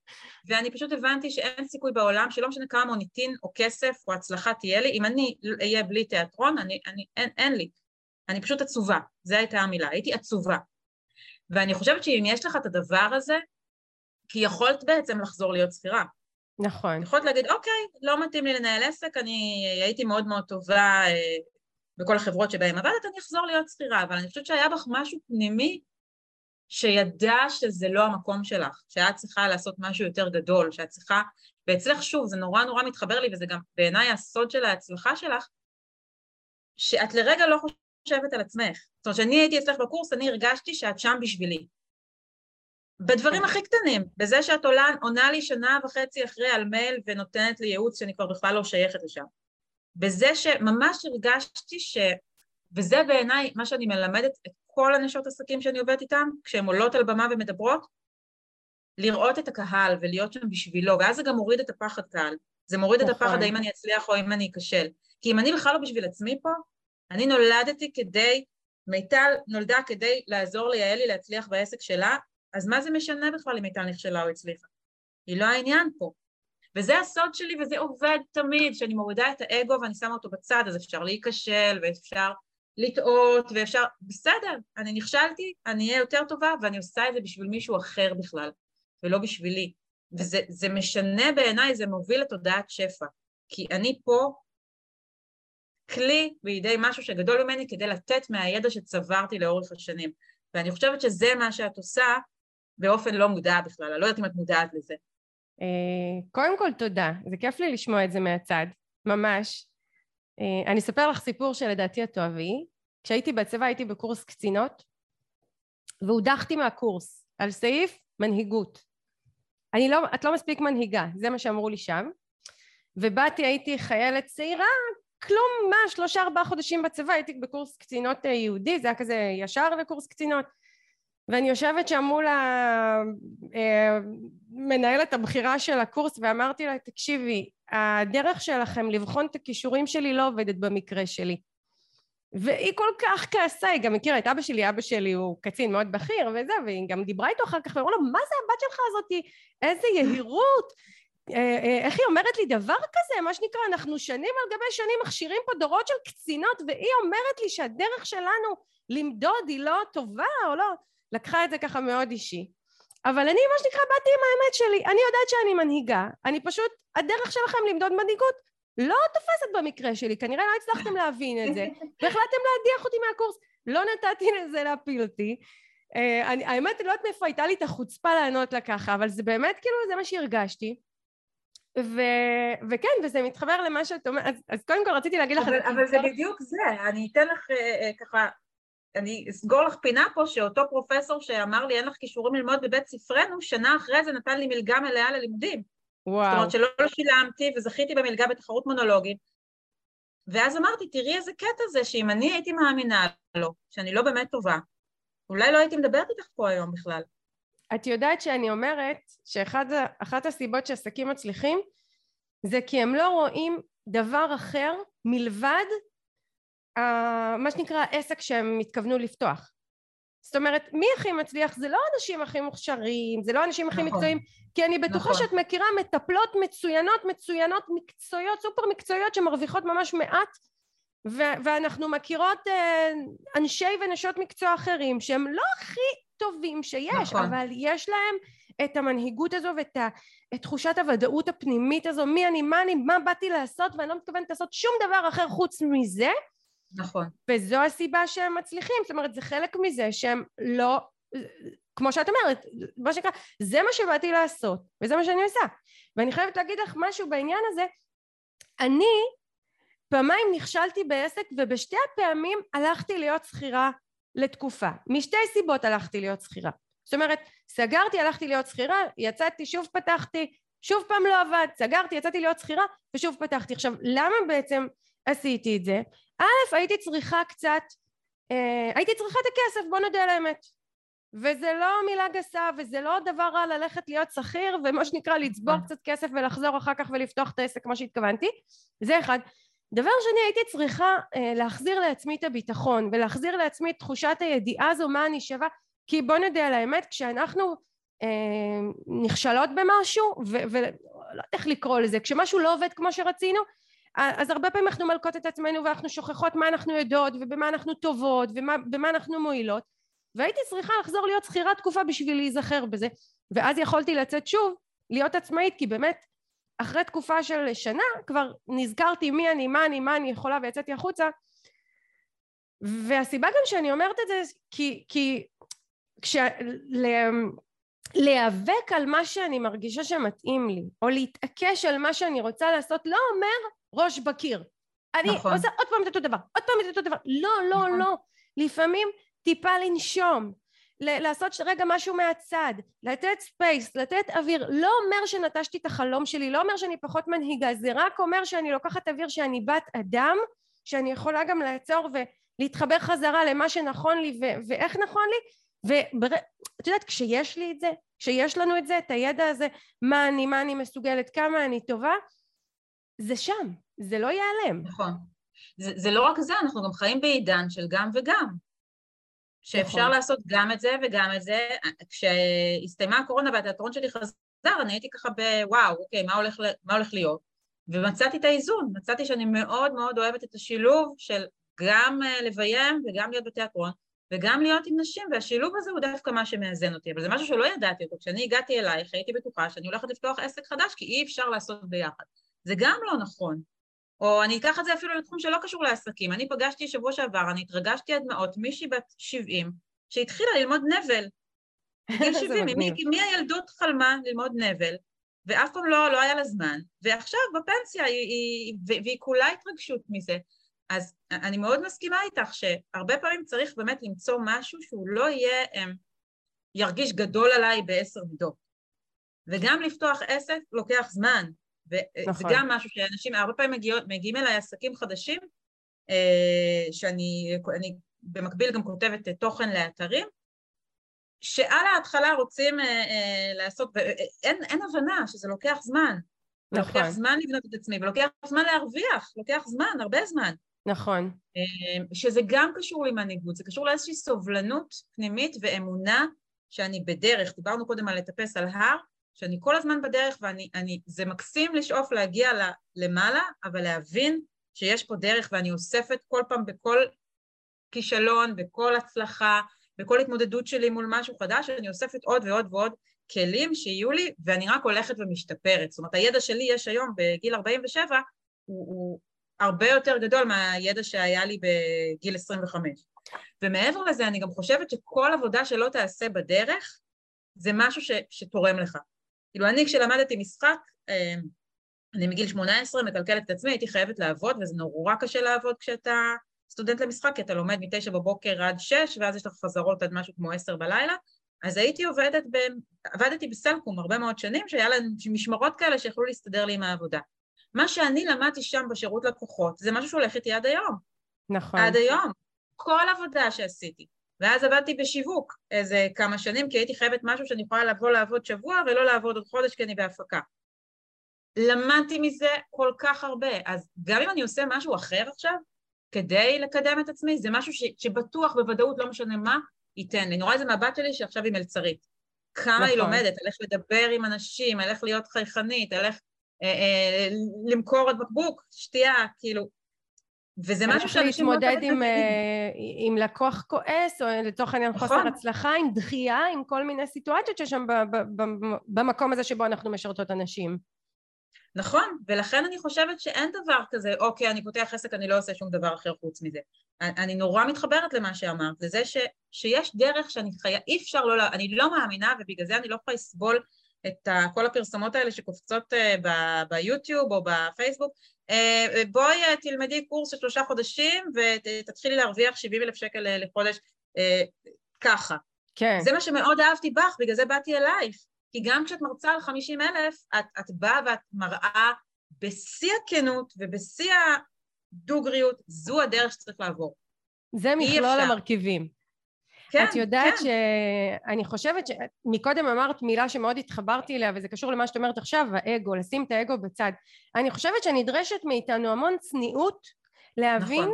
S2: ואני פשוט הבנתי שאין סיכוי בעולם, שלא משנה כמה מוניטין או כסף או הצלחה תהיה לי, אם אני אהיה בלי תיאטרון, אני, אני, אין, אין לי. אני פשוט עצובה, זו הייתה המילה, הייתי עצובה. ואני חושבת שאם יש לך את הדבר הזה, כי יכולת בעצם לחזור להיות שכירה.
S1: נכון.
S2: יכולת להגיד, אוקיי, לא מתאים לי לנהל עסק, אני הייתי מאוד מאוד טובה אה, בכל החברות שבהן עבדת, אני אחזור להיות שכירה, אבל אני חושבת שהיה בך משהו פנימי שידע שזה לא המקום שלך, שאת צריכה לעשות משהו יותר גדול, שאת צריכה, ואצלך שוב, זה נורא נורא מתחבר לי, וזה גם בעיניי הסוד של ההצלחה שלך, שאת לרגע לא חושבת על עצמך. זאת אומרת, כשאני הייתי אצלך בקורס, אני הרגשתי שאת שם בשבילי. בדברים הכי קטנים, בזה שאת עולה, עונה לי שנה וחצי אחרי על מייל ונותנת לי ייעוץ שאני כבר בכלל לא שייכת לשם. בזה שממש הרגשתי ש... וזה בעיניי מה שאני מלמדת את כל הנשות עסקים שאני עובדת איתן, כשהן עולות על במה ומדברות, לראות את הקהל ולהיות שם בשבילו, ואז זה גם מוריד את הפחד קהל. זה מוריד נכון. את הפחד האם אני אצליח או אם אני אכשל. כי אם אני בכלל לא בשביל עצמי פה, אני נולדתי כדי, מיטל נולדה כדי לעזור ליעלי להצליח בעסק שלה, אז מה זה משנה בכלל אם מיטל נכשלה או הצליחה? היא לא העניין פה. וזה הסוד שלי וזה עובד תמיד, שאני מורידה את האגו ואני שמה אותו בצד, אז אפשר להיכשל ואפשר לטעות ואפשר, בסדר, אני נכשלתי, אני אהיה יותר טובה ואני עושה את זה בשביל מישהו אחר בכלל, ולא בשבילי. וזה משנה בעיניי, זה מוביל לתודעת שפע. כי אני פה כלי בידי משהו שגדול ממני כדי לתת מהידע שצברתי לאורך השנים. ואני חושבת שזה מה שאת עושה באופן לא מודע בכלל, אני לא יודעת אם את מודעת לזה.
S1: אה, קודם כל תודה, זה כיף לי לשמוע את זה מהצד, ממש. אה, אני אספר לך סיפור שלדעתי את תאהבי. כשהייתי בצבא הייתי בקורס קצינות והודחתי מהקורס על סעיף מנהיגות. אני לא, את לא מספיק מנהיגה, זה מה שאמרו לי שם. ובאתי, הייתי חיילת צעירה, כלום, מה, שלושה ארבעה חודשים בצבא, הייתי בקורס קצינות אה, יהודי, זה היה כזה ישר לקורס קצינות. ואני יושבת שם מול המנהלת אה, הבכירה של הקורס ואמרתי לה, תקשיבי, הדרך שלכם לבחון את הכישורים שלי לא עובדת במקרה שלי. והיא כל כך כעסה, היא גם מכירה את אבא שלי, אבא שלי הוא קצין מאוד בכיר וזה, והיא גם דיברה איתו אחר כך, ואמרו לו, מה זה הבת שלך הזאתי? איזה יהירות, אה, אה, איך היא אומרת לי דבר כזה, מה שנקרא, אנחנו שנים על גבי שנים מכשירים פה דורות של קצינות, והיא אומרת לי שהדרך שלנו למדוד היא לא טובה או לא, לקחה את זה ככה מאוד אישי. אבל אני מה שנקרא באתי עם האמת שלי, אני יודעת שאני מנהיגה, אני פשוט, הדרך שלכם למדוד מנהיגות לא תופסת במקרה שלי, כנראה לא הצלחתם להבין את זה, והחלטתם להדיח אותי מהקורס, לא נתתי לזה להפיל אותי. Uh, אני, האמת, לא יודעת מאיפה הייתה לי את החוצפה לענות לה ככה, אבל זה באמת כאילו, זה מה שהרגשתי. ו... וכן, וזה מתחבר למה שאת אומרת, אז, אז קודם כל רציתי להגיד לך...
S2: אבל, אבל זה בדיוק זה, אני אתן לך uh, ככה, אני אסגור לך פינה פה, שאותו פרופסור שאמר לי אין לך כישורים ללמוד בבית ספרנו, שנה אחרי זה נתן לי מלגה מלאה ללימודים. וואו. זאת אומרת שלא שילמתי וזכיתי במלגה בתחרות מונולוגית. ואז אמרתי, תראי איזה קטע זה, שאם אני הייתי מאמינה לו, שאני לא באמת טובה, אולי לא הייתי מדברת איתך פה היום בכלל.
S1: את יודעת שאני אומרת שאחת הסיבות שעסקים מצליחים זה כי הם לא רואים דבר אחר מלבד מה שנקרא עסק שהם התכוונו לפתוח. זאת אומרת, מי הכי מצליח? זה לא האנשים הכי מוכשרים, זה לא האנשים הכי נכון. מקצועיים, כי אני בטוחה נכון. שאת מכירה מטפלות מצוינות, מצוינות, מקצועיות, סופר מקצועיות, שמרוויחות ממש מעט, ו- ואנחנו מכירות אה, אנשי ונשות מקצוע אחרים שהם לא הכי טובים שיש, נכון. אבל יש להם את המנהיגות הזו ואת ה, את תחושת הוודאות הפנימית הזו, מי אני, מה אני, מה באתי לעשות, ואני לא מתכוונת לעשות שום דבר אחר חוץ מזה.
S2: נכון.
S1: וזו הסיבה שהם מצליחים, זאת אומרת זה חלק מזה שהם לא, כמו שאת אומרת, מה שנקרא, זה מה שבאתי לעשות, וזה מה שאני עושה. ואני חייבת להגיד לך משהו בעניין הזה, אני פעמיים נכשלתי בעסק ובשתי הפעמים הלכתי להיות שכירה לתקופה. משתי סיבות הלכתי להיות שכירה. זאת אומרת, סגרתי, הלכתי להיות שכירה, יצאתי, שוב פתחתי, שוב פעם לא עבד, סגרתי, יצאתי להיות שכירה ושוב פתחתי. עכשיו, למה בעצם עשיתי את זה? א', הייתי צריכה קצת, אה, הייתי צריכה את הכסף, בוא נודה על האמת. וזה לא מילה גסה וזה לא דבר רע ללכת להיות שכיר ומה שנקרא לצבור נכון. קצת כסף ולחזור אחר כך ולפתוח את העסק כמו שהתכוונתי זה אחד דבר שני הייתי צריכה אה, להחזיר לעצמי את הביטחון ולהחזיר לעצמי את תחושת הידיעה הזו מה אני שווה כי בוא נדע על האמת כשאנחנו אה, נכשלות במשהו ולא יודעת איך לקרוא לזה כשמשהו לא עובד כמו שרצינו אז הרבה פעמים אנחנו מלקות את עצמנו ואנחנו שוכחות מה אנחנו יודעות ובמה אנחנו טובות ובמה אנחנו מועילות והייתי צריכה לחזור להיות שכירה תקופה בשביל להיזכר בזה ואז יכולתי לצאת שוב להיות עצמאית כי באמת אחרי תקופה של שנה כבר נזכרתי מי אני, מה אני, מה אני יכולה ויצאתי החוצה. והסיבה גם שאני אומרת את זה כי, כי כש... להיאבק על מה שאני מרגישה שמתאים לי או להתעקש על מה שאני רוצה לעשות לא אומר ראש בקיר. אני נכון. עושה עוד פעם את אותו דבר עוד פעם את אותו דבר. לא לא נכון. לא. לפעמים טיפה לנשום לעשות רגע משהו מהצד, לתת space, לתת אוויר, לא אומר שנטשתי את החלום שלי, לא אומר שאני פחות מנהיגה, זה רק אומר שאני לוקחת אוויר שאני בת אדם, שאני יכולה גם לעצור ולהתחבר חזרה למה שנכון לי ו- ואיך נכון לי, ואת יודעת כשיש לי את זה, כשיש לנו את זה, את הידע הזה, מה אני, מה אני מסוגלת, כמה אני טובה, זה שם, זה לא ייעלם.
S2: נכון. זה, זה לא רק זה, אנחנו גם חיים בעידן של גם וגם. שאפשר נכון. לעשות גם את זה וגם את זה. כשהסתיימה הקורונה והתיאטרון שלי חזר, אני הייתי ככה בוואו, אוקיי, מה הולך, מה הולך להיות? ומצאתי את האיזון, מצאתי שאני מאוד מאוד אוהבת את השילוב של גם אה, לביים וגם להיות בתיאטרון וגם להיות עם נשים, והשילוב הזה הוא דווקא מה שמאזן אותי, אבל זה משהו שלא ידעתי אותו. כשאני הגעתי אלייך הייתי בטוחה שאני הולכת לפתוח עסק חדש כי אי אפשר לעשות ביחד. זה גם לא נכון. או אני אקח את זה אפילו לתחום שלא קשור לעסקים. אני פגשתי שבוע שעבר, אני התרגשתי עד מאוד, מישהי בת 70, שהתחילה ללמוד נבל. בגיל 70, מי, מי הילדות חלמה ללמוד נבל, ואף פעם לא, לא היה לה זמן, ועכשיו בפנסיה, היא, היא, והיא כולה התרגשות מזה. אז אני מאוד מסכימה איתך שהרבה פעמים צריך באמת למצוא משהו שהוא לא יהיה, הם, ירגיש גדול עליי בעשר מידות. וגם לפתוח עסק לוקח זמן, וזה נכון. גם משהו שאנשים הרבה פעמים מגיעות, מגיעים אליי עסקים חדשים, אה, שאני אני במקביל גם כותבת תוכן לאתרים, שעל ההתחלה רוצים אה, אה, לעשות, ואין אין הבנה שזה לוקח זמן. נכון. לוקח זמן לבנות את עצמי, ולוקח זמן להרוויח, לוקח זמן, הרבה זמן.
S1: נכון.
S2: שזה גם קשור למנהיגות, זה קשור לאיזושהי סובלנות פנימית ואמונה שאני בדרך, דיברנו קודם על לטפס על הר, שאני כל הזמן בדרך ואני, אני, זה מקסים לשאוף להגיע למעלה, אבל להבין שיש פה דרך ואני אוספת כל פעם בכל כישלון, בכל הצלחה, בכל התמודדות שלי מול משהו חדש, אני אוספת עוד ועוד ועוד כלים שיהיו לי ואני רק הולכת ומשתפרת. זאת אומרת, הידע שלי יש היום בגיל 47 הוא, הוא הרבה יותר גדול מהידע שהיה לי בגיל 25. ומעבר לזה, אני גם חושבת שכל עבודה שלא תעשה בדרך, זה משהו ש, שתורם לך. כאילו אני כשלמדתי משחק, אמ, אני מגיל 18 מקלקלת את עצמי, הייתי חייבת לעבוד, וזה נורא קשה לעבוד כשאתה סטודנט למשחק, כי אתה לומד מתשע בבוקר עד שש, ואז יש לך חזרות עד משהו כמו עשר בלילה, אז הייתי עובדת, ב... עבדתי בסלקום הרבה מאוד שנים, שהיה להם משמרות כאלה שיכולו להסתדר לי עם העבודה. מה שאני למדתי שם בשירות לקוחות, זה משהו שהולך איתי עד היום.
S1: נכון.
S2: עד היום. כל עבודה שעשיתי, ואז עבדתי בשיווק איזה כמה שנים, כי הייתי חייבת משהו שאני יכולה לבוא לעבוד שבוע ולא לעבוד עוד חודש כי אני בהפקה. למדתי מזה כל כך הרבה, אז גם אם אני עושה משהו אחר עכשיו, כדי לקדם את עצמי, זה משהו ש, שבטוח בוודאות, לא משנה מה, ייתן לי. רואה איזה מהבת שלי שעכשיו היא מלצרית. כמה נכון. היא לומדת, על איך לדבר עם אנשים, על איך להיות חייכנית, על איך אה, אה, למכור את בקבוק, שתייה, כאילו,
S1: וזה משהו שאנשים לא להתמודד עם, אה, עם לקוח כועס, או לצורך העניין נכון. חוסר הצלחה, עם דחייה, עם כל מיני סיטואציות שיש שם במקום הזה שבו אנחנו משרתות אנשים.
S2: נכון, ולכן אני חושבת שאין דבר כזה, אוקיי, אני פותח עסק, אני לא עושה שום דבר אחר חוץ מזה. אני נורא מתחברת למה שאמרת, לזה ש, שיש דרך שאני חיה, אי אפשר לא, אני לא מאמינה, ובגלל זה אני לא יכולה לסבול את כל הפרסומות האלה שקופצות אה, ביוטיוב או בפייסבוק, בואי אה, תלמדי קורס של שלושה חודשים ותתחילי להרוויח 70 אלף שקל לחודש ככה. כן. זה מה שמאוד אהבתי בך, בגלל זה באתי אלייך. כי גם כשאת מרצה על 50 אלף, את, את באה ואת מראה בשיא הכנות ובשיא הדוגריות, זו הדרך שצריך לעבור.
S1: זה מכלול המרכיבים. כן, את יודעת כן. שאני חושבת ש... מקודם אמרת מילה שמאוד התחברתי אליה וזה קשור למה שאת אומרת עכשיו, האגו, לשים את האגו בצד. אני חושבת שנדרשת מאיתנו המון צניעות להבין נכון.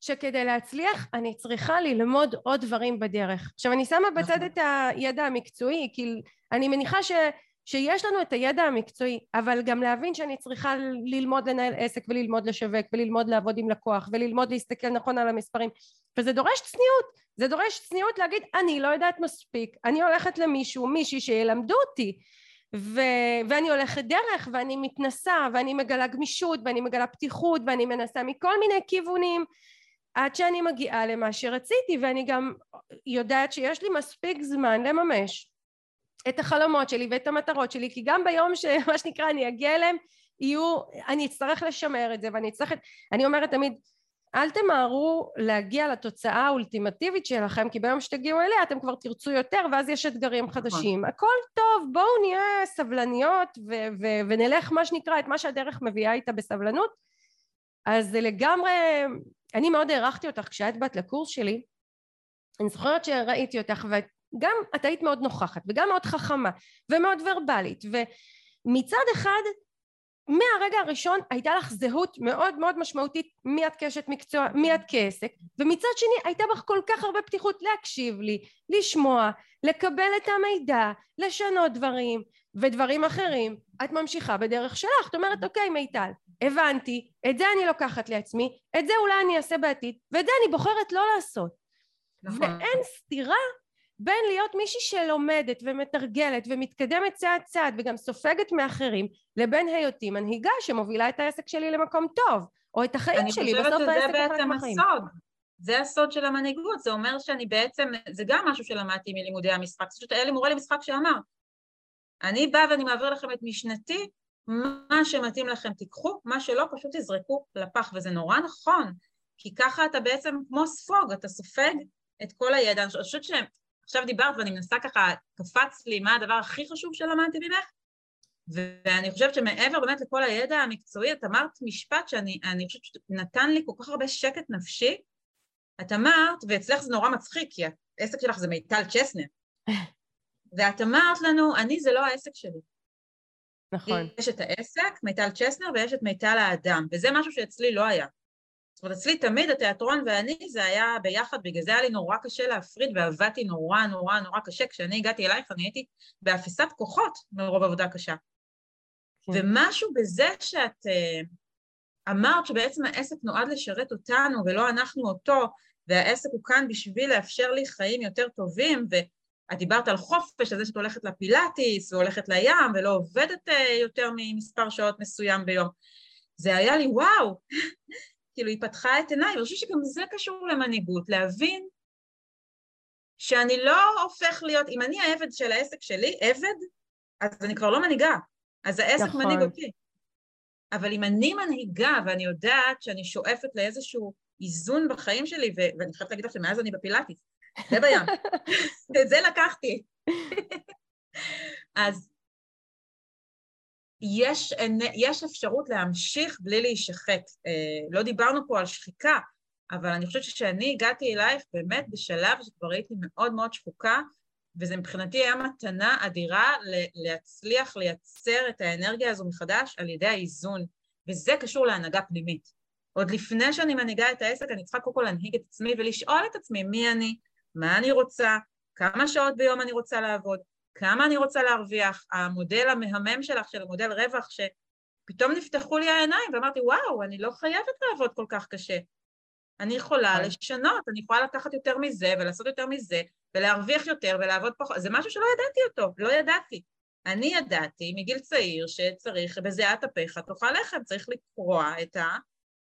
S1: שכדי להצליח אני צריכה ללמוד עוד דברים בדרך. עכשיו אני שמה בצד נכון. את הידע המקצועי, כי אני מניחה ש... שיש לנו את הידע המקצועי, אבל גם להבין שאני צריכה ללמוד לנהל עסק וללמוד לשווק וללמוד לעבוד עם לקוח וללמוד להסתכל נכון על המספרים וזה דורש צניעות, זה דורש צניעות להגיד אני לא יודעת מספיק, אני הולכת למישהו, מישהי שילמדו אותי ו... ואני הולכת דרך ואני מתנסה ואני מגלה גמישות ואני מגלה פתיחות ואני מנסה מכל מיני כיוונים עד שאני מגיעה למה שרציתי ואני גם יודעת שיש לי מספיק זמן לממש את החלומות שלי ואת המטרות שלי כי גם ביום שמה שנקרא אני אגיע אליהם יהיו אני אצטרך לשמר את זה ואני אצטרך אני אומרת תמיד אל תמהרו להגיע לתוצאה האולטימטיבית שלכם כי ביום שתגיעו אליה אתם כבר תרצו יותר ואז יש אתגרים נכון. חדשים. הכל טוב בואו נהיה סבלניות ו- ו- ונלך מה שנקרא את מה שהדרך מביאה איתה בסבלנות. אז זה לגמרי אני מאוד הערכתי אותך כשאת באת לקורס שלי. אני זוכרת שראיתי אותך ואת גם את היית מאוד נוכחת וגם מאוד חכמה ומאוד ורבלית ומצד אחד מהרגע הראשון הייתה לך זהות מאוד מאוד משמעותית מי את כאשת מקצוע, מי את כעסק ומצד שני הייתה בך כל כך הרבה פתיחות להקשיב לי, לשמוע, לקבל את המידע, לשנות דברים ודברים אחרים את ממשיכה בדרך שלך, את אומרת אוקיי מיטל הבנתי, את זה אני לוקחת לעצמי, את זה אולי אני אעשה בעתיד ואת זה אני בוחרת לא לעשות נכון. ואין סתירה בין להיות מישהי שלומדת ומתרגלת ומתקדמת צעד צעד וגם סופגת מאחרים לבין היותי מנהיגה שמובילה את העסק שלי למקום טוב או את החיים שלי
S2: בסוף העסק זה בעצם הסוד. זה הסוד של המנהיגות זה אומר שאני בעצם זה גם משהו שלמדתי מלימודי המשחק פשוט היה לי מורה למשחק שאמר אני באה ואני מעביר לכם את משנתי מה שמתאים לכם תיקחו מה שלא פשוט תזרקו לפח. וזה נורא נכון כי ככה אתה בעצם כמו ספוג אתה סופג את כל הידע. אני חושבת שהם עכשיו דיברת ואני מנסה ככה, קפץ לי מה הדבר הכי חשוב שלמדתי ממך, ואני חושבת שמעבר באמת לכל הידע המקצועי, את אמרת משפט שאני חושבת שנתן לי כל כך הרבה שקט נפשי. את אמרת, ואצלך זה נורא מצחיק, כי העסק שלך זה מיטל צ'סנר, ואת אמרת לנו, אני זה לא העסק שלי.
S1: נכון.
S2: יש את העסק, מיטל צ'סנר, ויש את מיטל האדם, וזה משהו שאצלי לא היה. זאת אומרת, אצלי תמיד התיאטרון ואני זה היה ביחד, בגלל זה היה לי נורא קשה להפריד ועבדתי נורא נורא נורא קשה. כשאני הגעתי אלייך אני הייתי באפיסת כוחות מרוב עבודה קשה. כן. ומשהו בזה שאת uh, אמרת שבעצם העסק נועד לשרת אותנו ולא אנחנו אותו, והעסק הוא כאן בשביל לאפשר לי חיים יותר טובים, ואת דיברת על חופש, על זה שאת הולכת לפילאטיס והולכת לים ולא עובדת uh, יותר ממספר שעות מסוים ביום. זה היה לי וואו, כאילו היא פתחה את עיניי, ואני חושבת שגם זה קשור למנהיגות, להבין שאני לא הופך להיות, אם אני העבד של העסק שלי, עבד, אז אני כבר לא מנהיגה, אז העסק נכון. מנהיג אותי. אבל אם אני מנהיגה ואני יודעת שאני שואפת לאיזשהו איזון בחיים שלי, ו- ואני חייבת להגיד לך שמאז אני בפילאטיס, זה בים, את זה לקחתי. אז יש, יש אפשרות להמשיך בלי להישחק. אה, לא דיברנו פה על שחיקה, אבל אני חושבת שכשאני הגעתי אלייך באמת בשלב שכבר הייתי מאוד מאוד שחוקה, וזה מבחינתי היה מתנה אדירה להצליח לייצר את האנרגיה הזו מחדש על ידי האיזון, וזה קשור להנהגה פנימית. עוד לפני שאני מנהיגה את העסק, אני צריכה קודם כל להנהיג את עצמי ולשאול את עצמי מי אני, מה אני רוצה, כמה שעות ביום אני רוצה לעבוד, כמה אני רוצה להרוויח, המודל המהמם שלך, של המודל רווח, שפתאום נפתחו לי העיניים ואמרתי, וואו, אני לא חייבת לעבוד כל כך קשה. אני יכולה נכון. לשנות, אני יכולה לקחת יותר מזה ולעשות יותר מזה ולהרוויח יותר ולעבוד פחות, זה משהו שלא ידעתי אותו, לא ידעתי. אני ידעתי מגיל צעיר שצריך בזיעת אפיך תאכל לחם, צריך לקרוע את ה...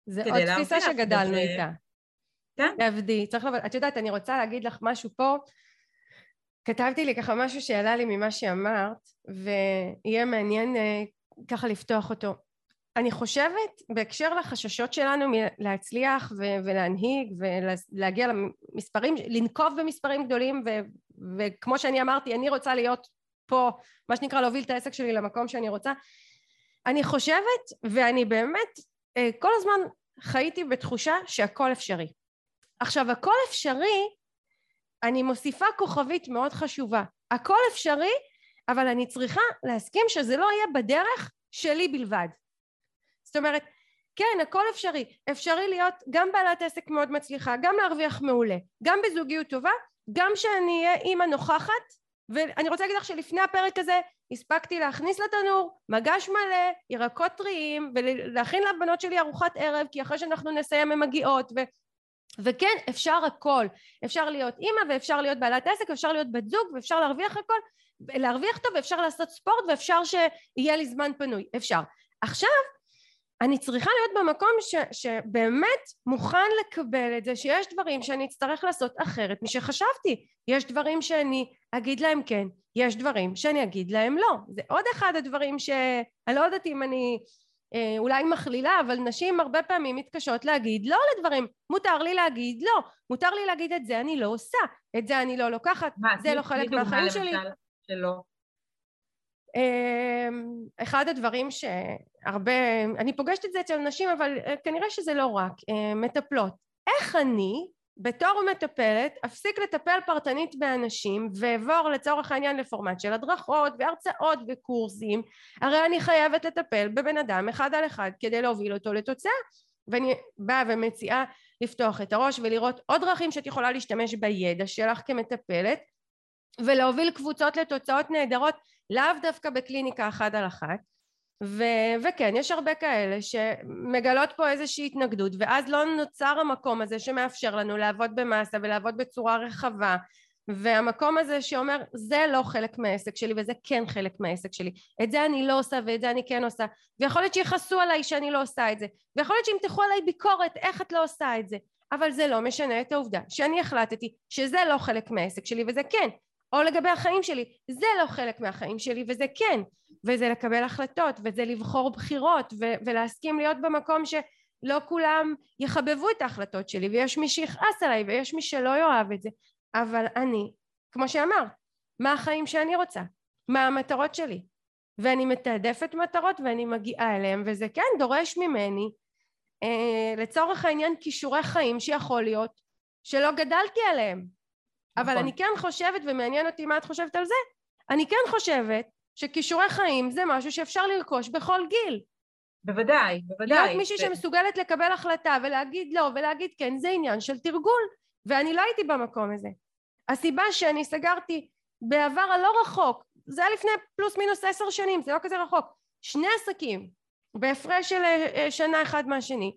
S1: זה עוד תפיסה שגדלנו וזה... איתה.
S2: כן.
S1: תעבדי, צריך לבוא, את יודעת, אני רוצה להגיד לך משהו פה, כתבתי לי ככה משהו שעלה לי ממה שאמרת, ויהיה מעניין אה, ככה לפתוח אותו. אני חושבת בהקשר לחששות שלנו מלהצליח ולהנהיג ולהגיע למספרים, לנקוב במספרים גדולים ו- וכמו שאני אמרתי אני רוצה להיות פה מה שנקרא להוביל את העסק שלי למקום שאני רוצה אני חושבת ואני באמת אה, כל הזמן חייתי בתחושה שהכל אפשרי עכשיו הכל אפשרי אני מוסיפה כוכבית מאוד חשובה הכל אפשרי אבל אני צריכה להסכים שזה לא יהיה בדרך שלי בלבד זאת אומרת כן הכל אפשרי אפשרי להיות גם בעלת עסק מאוד מצליחה גם להרוויח מעולה גם בזוגיות טובה גם שאני אהיה אימא נוכחת ואני רוצה להגיד לך שלפני הפרק הזה הספקתי להכניס לתנור מגש מלא ירקות טריים ולהכין לבנות שלי ארוחת ערב כי אחרי שאנחנו נסיים הן מגיעות. וכן אפשר הכל. אפשר להיות אימא ואפשר להיות בעלת עסק אפשר להיות בת זוג ואפשר להרוויח הכל להרוויח טוב ואפשר לעשות ספורט ואפשר שיהיה לי זמן פנוי. אפשר. עכשיו אני צריכה להיות במקום ש, שבאמת מוכן לקבל את זה שיש דברים שאני אצטרך לעשות אחרת משחשבתי. יש דברים שאני אגיד להם כן יש דברים שאני אגיד להם לא. זה עוד אחד הדברים שאני לא יודעת אם אני אולי מכלילה אבל נשים הרבה פעמים מתקשות להגיד לא לדברים. מותר לי להגיד לא. מותר לי להגיד את זה אני לא עושה. את זה אני לא לוקחת. מה, זה לא חלק מהחיים שלי. שלא? אמ, אחד הדברים שהרבה, אני פוגשת את זה אצל נשים אבל אה, כנראה שזה לא רק, אה, מטפלות. איך אני בתור מטפלת אפסיק לטפל פרטנית באנשים ואעבור לצורך העניין לפורמט של הדרכות והרצאות וקורסים. הרי אני חייבת לטפל בבן אדם אחד על אחד כדי להוביל אותו לתוצאה. ואני באה ומציעה לפתוח את הראש ולראות עוד דרכים שאת יכולה להשתמש בידע שלך כמטפלת ולהוביל קבוצות לתוצאות נהדרות לאו דווקא בקליניקה אחת על אחת ו- וכן יש הרבה כאלה שמגלות פה איזושהי התנגדות ואז לא נוצר המקום הזה שמאפשר לנו לעבוד במאסה ולעבוד בצורה רחבה והמקום הזה שאומר זה לא חלק מהעסק שלי וזה כן חלק מהעסק שלי. את זה אני לא עושה ואת זה אני כן עושה. ויכול להיות שיכעסו עליי שאני לא עושה את זה ויכול להיות שימתחו עליי ביקורת איך את לא עושה את זה? אבל זה לא משנה את העובדה שאני החלטתי שזה לא חלק מהעסק שלי וזה כן או לגבי החיים שלי. זה לא חלק מהחיים שלי וזה כן. וזה לקבל החלטות וזה לבחור בחירות ו- ולהסכים להיות במקום שלא כולם יחבבו את ההחלטות שלי ויש מי שיכעס עליי ויש מי שלא יאהב את זה. אבל אני כמו שאמרת מה החיים שאני רוצה? מה המטרות שלי? ואני מתעדפת מטרות ואני מגיעה אליהם וזה כן דורש ממני אה, לצורך העניין כישורי חיים שיכול להיות שלא גדלתי עליהם אבל נכון. אני כן חושבת ומעניין אותי מה את חושבת על זה אני כן חושבת שכישורי חיים זה משהו שאפשר לרכוש בכל גיל
S2: בוודאי, בוודאי.
S1: להיות מישהי ו... שמסוגלת לקבל החלטה ולהגיד לא ולהגיד כן זה עניין של תרגול ואני לא הייתי במקום הזה הסיבה שאני סגרתי בעבר הלא רחוק זה היה לפני פלוס מינוס עשר שנים זה לא כזה רחוק שני עסקים בהפרש של אה, שנה אחד מהשני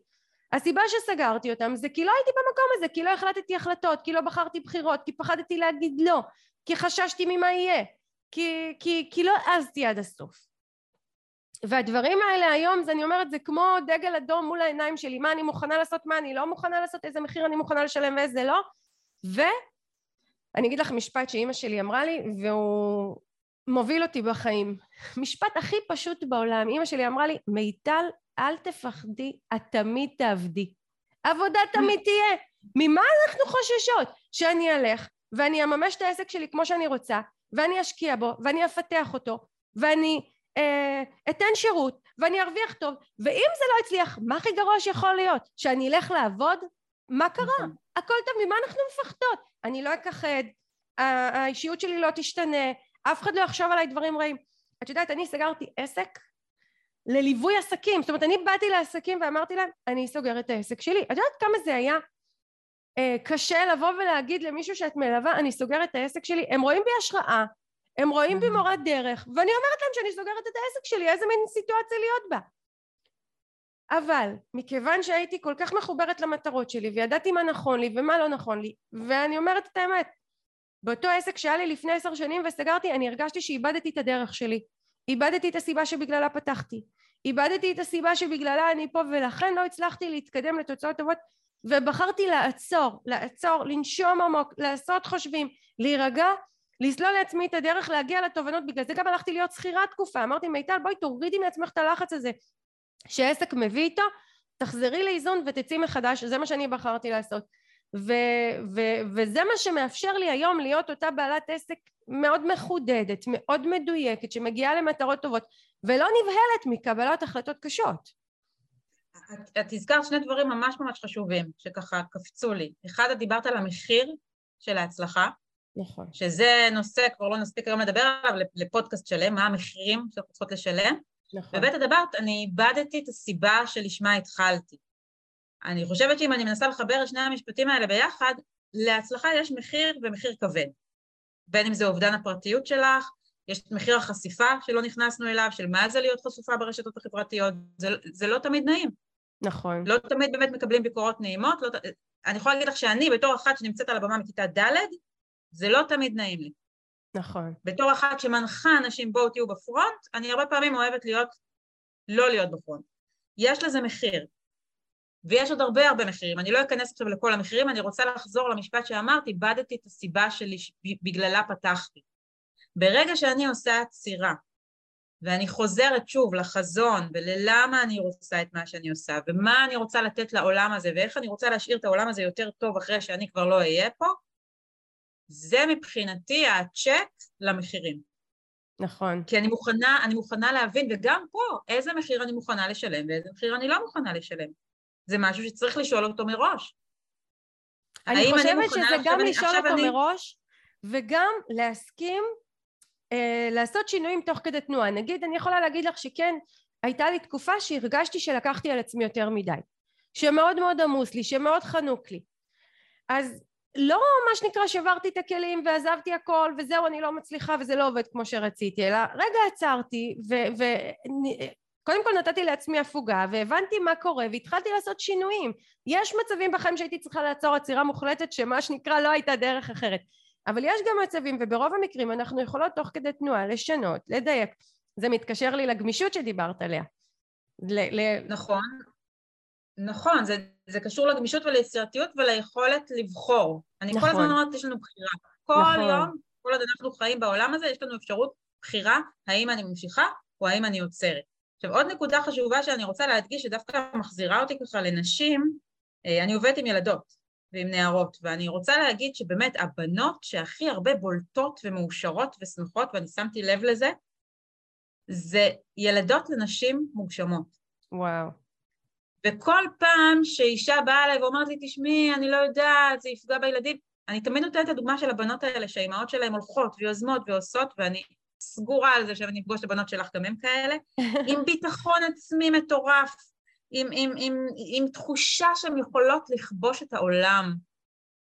S1: הסיבה שסגרתי אותם זה כי לא הייתי במקום הזה, כי לא החלטתי החלטות, כי לא בחרתי בחירות, כי פחדתי להגיד לא, כי חששתי ממה יהיה, כי, כי, כי לא העזתי עד הסוף. והדברים האלה היום, אני אומרת, זה כמו דגל אדום מול העיניים שלי, מה אני מוכנה לעשות, מה אני לא מוכנה לעשות, איזה מחיר אני מוכנה לשלם ואיזה לא, ואני אגיד לך משפט שאימא שלי אמרה לי, והוא מוביל אותי בחיים. משפט הכי פשוט בעולם, אימא שלי אמרה לי, מיטל אל תפחדי, את תמיד תעבדי. עבודה תמיד תהיה. ממה אנחנו חוששות? שאני אלך ואני אממש את העסק שלי כמו שאני רוצה ואני אשקיע בו ואני אפתח אותו ואני אה, אתן שירות ואני ארוויח טוב ואם זה לא יצליח מה הכי גרוע שיכול להיות? שאני אלך לעבוד? מה קרה? נכון. הכל טוב ממה אנחנו מפחדות? אני לא אכחד האישיות שלי לא תשתנה אף אחד לא יחשוב עליי דברים רעים את יודעת אני סגרתי עסק לליווי עסקים. זאת אומרת אני באתי לעסקים ואמרתי להם אני סוגרת את העסק שלי. את יודעת כמה זה היה אה, קשה לבוא ולהגיד למישהו שאת מלווה אני סוגרת את העסק שלי הם רואים בי השראה הם רואים בי מורת דרך ואני אומרת להם שאני סוגרת את העסק שלי איזה מין סיטואציה להיות בה. אבל מכיוון שהייתי כל כך מחוברת למטרות שלי וידעתי מה נכון לי ומה לא נכון לי ואני אומרת את האמת באותו עסק שהיה לי לפני עשר שנים וסגרתי אני הרגשתי שאיבדתי את הדרך שלי. איבדתי את הסיבה שבגללה פתחתי איבדתי את הסיבה שבגללה אני פה ולכן לא הצלחתי להתקדם לתוצאות טובות ובחרתי לעצור, לעצור, לנשום עמוק, לעשות חושבים, להירגע, לסלול לעצמי את הדרך להגיע לתובנות, בגלל זה גם הלכתי להיות שכירה תקופה, אמרתי מיטל בואי תורידי מעצמך את הלחץ הזה שעסק מביא איתו, תחזרי לאיזון ותצאי מחדש, זה מה שאני בחרתי לעשות ו- ו- וזה מה שמאפשר לי היום להיות אותה בעלת עסק מאוד מחודדת, מאוד מדויקת, שמגיעה למטרות טובות ולא נבהלת מקבלת החלטות קשות.
S2: את, את הזכרת שני דברים ממש ממש חשובים שככה קפצו לי. אחד, את דיברת על המחיר של ההצלחה.
S1: נכון.
S2: שזה נושא, כבר לא נספיק היום לדבר עליו, לפודקאסט שלם, מה המחירים שאנחנו צריכות לשלם. נכון. ובית הדברת, אני איבדתי את הסיבה שלשמה התחלתי. אני חושבת שאם אני מנסה לחבר את שני המשפטים האלה ביחד, להצלחה יש מחיר ומחיר כבד. בין אם זה אובדן הפרטיות שלך, יש את מחיר החשיפה שלא נכנסנו אליו, של מה זה להיות חשופה ברשתות החברתיות, זה, זה לא תמיד נעים.
S1: נכון.
S2: לא תמיד באמת מקבלים ביקורות נעימות, לא, אני יכולה להגיד לך שאני בתור אחת שנמצאת על הבמה מכיתה ד', זה לא תמיד נעים לי.
S1: נכון.
S2: בתור אחת שמנחה אנשים בואו תהיו בפרונט, אני הרבה פעמים אוהבת להיות, לא להיות בפרונט. יש לזה מחיר. ויש עוד הרבה הרבה מחירים, אני לא אכנס עכשיו לכל המחירים, אני רוצה לחזור למשפט שאמרתי, איבדתי את הסיבה שלי בגללה פתחתי. ברגע שאני עושה עצירה, ואני חוזרת שוב לחזון וללמה אני רוצה את מה שאני עושה, ומה אני רוצה לתת לעולם הזה, ואיך אני רוצה להשאיר את העולם הזה יותר טוב אחרי שאני כבר לא אהיה פה, זה מבחינתי הצ'ק למחירים.
S1: נכון.
S2: כי אני מוכנה, אני מוכנה להבין, וגם פה, איזה מחיר אני מוכנה לשלם ואיזה מחיר אני לא מוכנה לשלם. זה משהו שצריך לשאול אותו מראש.
S1: אני חושבת אני שזה גם לשאול אותו אני... מראש, וגם להסכים אה, לעשות שינויים תוך כדי תנועה. נגיד, אני יכולה להגיד לך שכן, הייתה לי תקופה שהרגשתי שלקחתי על עצמי יותר מדי. שמאוד מאוד עמוס לי, שמאוד חנוק לי. אז לא מה שנקרא שברתי את הכלים ועזבתי הכל וזהו אני לא מצליחה וזה לא עובד כמו שרציתי אלא רגע עצרתי וקודם כל נתתי לעצמי הפוגה והבנתי מה קורה והתחלתי לעשות שינויים יש מצבים בחיים שהייתי צריכה לעצור עצירה מוחלטת שמה שנקרא לא הייתה דרך אחרת אבל יש גם מצבים וברוב המקרים אנחנו יכולות תוך כדי תנועה לשנות לדייק זה מתקשר לי לגמישות שדיברת עליה
S2: ל- ל- נכון נכון, זה, זה קשור לגמישות וליצירתיות וליכולת לבחור. אני נכון. כל הזמן אומרת, יש לנו בחירה. כל נכון. יום, כל עוד אנחנו חיים בעולם הזה, יש לנו אפשרות בחירה האם אני ממשיכה או האם אני עוצרת. עכשיו, עוד נקודה חשובה שאני רוצה להדגיש, שדווקא מחזירה אותי ככה לנשים, אה, אני עובדת עם ילדות ועם נערות, ואני רוצה להגיד שבאמת הבנות שהכי הרבה בולטות ומאושרות ושמחות, ואני שמתי לב לזה, זה ילדות לנשים מוגשמות.
S1: וואו.
S2: וכל פעם שאישה באה אליי ואומרת לי, תשמעי, אני לא יודעת, זה יפגע בילדים, אני תמיד נותנת את הדוגמה של הבנות האלה, שהאימהות שלהן הולכות ויוזמות ועושות, ואני סגורה על זה שאני אפגוש את הבנות שלך, גם הם כאלה, עם ביטחון עצמי מטורף, עם, עם, עם, עם תחושה שהן יכולות לכבוש את העולם,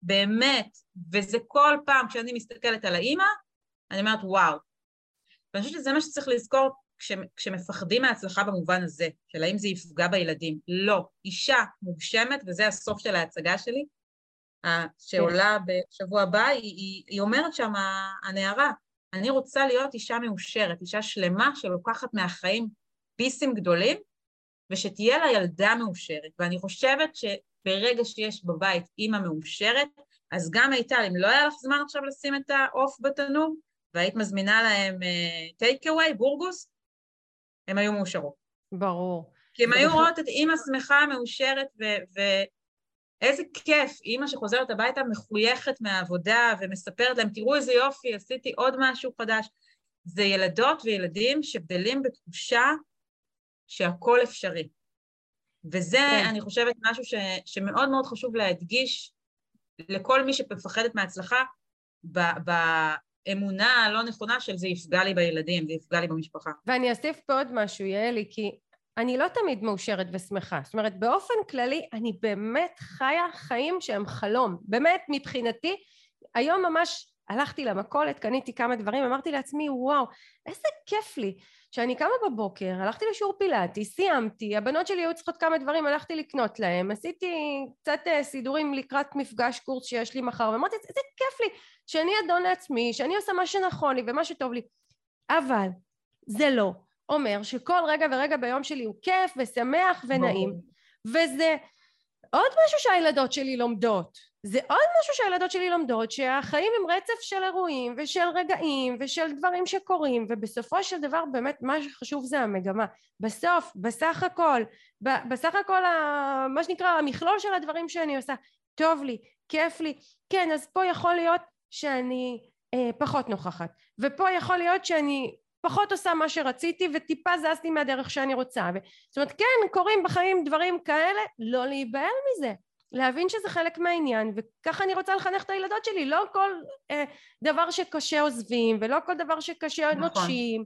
S2: באמת, וזה כל פעם כשאני מסתכלת על האימא, אני אומרת, וואו. ואני חושבת שזה מה שצריך לזכור כש, כשמפחדים מההצלחה במובן הזה, של האם זה יפגע בילדים. לא. אישה מוגשמת, וזה הסוף של ההצגה שלי, שעולה בשבוע הבא, היא, היא, היא אומרת שם, הנערה, אני רוצה להיות אישה מאושרת, אישה שלמה שלוקחת מהחיים ביסים גדולים, ושתהיה לה ילדה מאושרת. ואני חושבת שברגע שיש בבית אימא מאושרת, אז גם מיטל, אם לא היה לך זמן עכשיו לשים את העוף בתנור, והיית מזמינה להם טייק uh, אווי, בורגוס, הן היו מאושרות.
S1: ברור.
S2: כי הן היו רואות את אימא שמחה, מאושרת, ואיזה כיף, אימא שחוזרת הביתה מחויכת מהעבודה ומספרת להם, תראו איזה יופי, עשיתי עוד משהו חדש. זה ילדות וילדים שגדלים בתחושה שהכל אפשרי. וזה, כן. אני חושבת, משהו ש, שמאוד מאוד חשוב להדגיש לכל מי שמפחדת מהצלחה, ב, ב, האמונה הלא נכונה של זה יפגע לי בילדים, זה יפגע לי במשפחה.
S1: ואני אוסיף פה עוד משהו, יעלי, כי אני לא תמיד מאושרת ושמחה. זאת אומרת, באופן כללי, אני באמת חיה חיים שהם חלום. באמת, מבחינתי, היום ממש הלכתי למכולת, קניתי כמה דברים, אמרתי לעצמי, וואו, איזה כיף לי. שאני קמה בבוקר, הלכתי לשיעור פילאטי, סיימתי, הבנות שלי היו צריכות כמה דברים, הלכתי לקנות להם, עשיתי קצת אה, סידורים לקראת מפגש קורס שיש לי מחר, ואמרתי, איזה כיף לי שאני אדון לעצמי, שאני עושה מה שנכון לי ומה שטוב לי. אבל זה לא אומר שכל רגע ורגע ביום שלי הוא כיף ושמח ונעים. וזה עוד משהו שהילדות שלי לומדות. זה עוד משהו שהילדות שלי לומדות, שהחיים הם רצף של אירועים ושל רגעים ושל דברים שקורים, ובסופו של דבר באמת מה שחשוב זה המגמה. בסוף, בסך הכל, בסך הכל ה, מה שנקרא המכלול של הדברים שאני עושה, טוב לי, כיף לי, כן אז פה יכול להיות שאני אה, פחות נוכחת, ופה יכול להיות שאני פחות עושה מה שרציתי וטיפה זזתי מהדרך שאני רוצה. ו... זאת אומרת כן קורים בחיים דברים כאלה, לא להיבהל מזה. להבין שזה חלק מהעניין וככה אני רוצה לחנך את הילדות שלי לא כל אה, דבר שקשה עוזבים ולא כל דבר שקשה נכון. נוטשים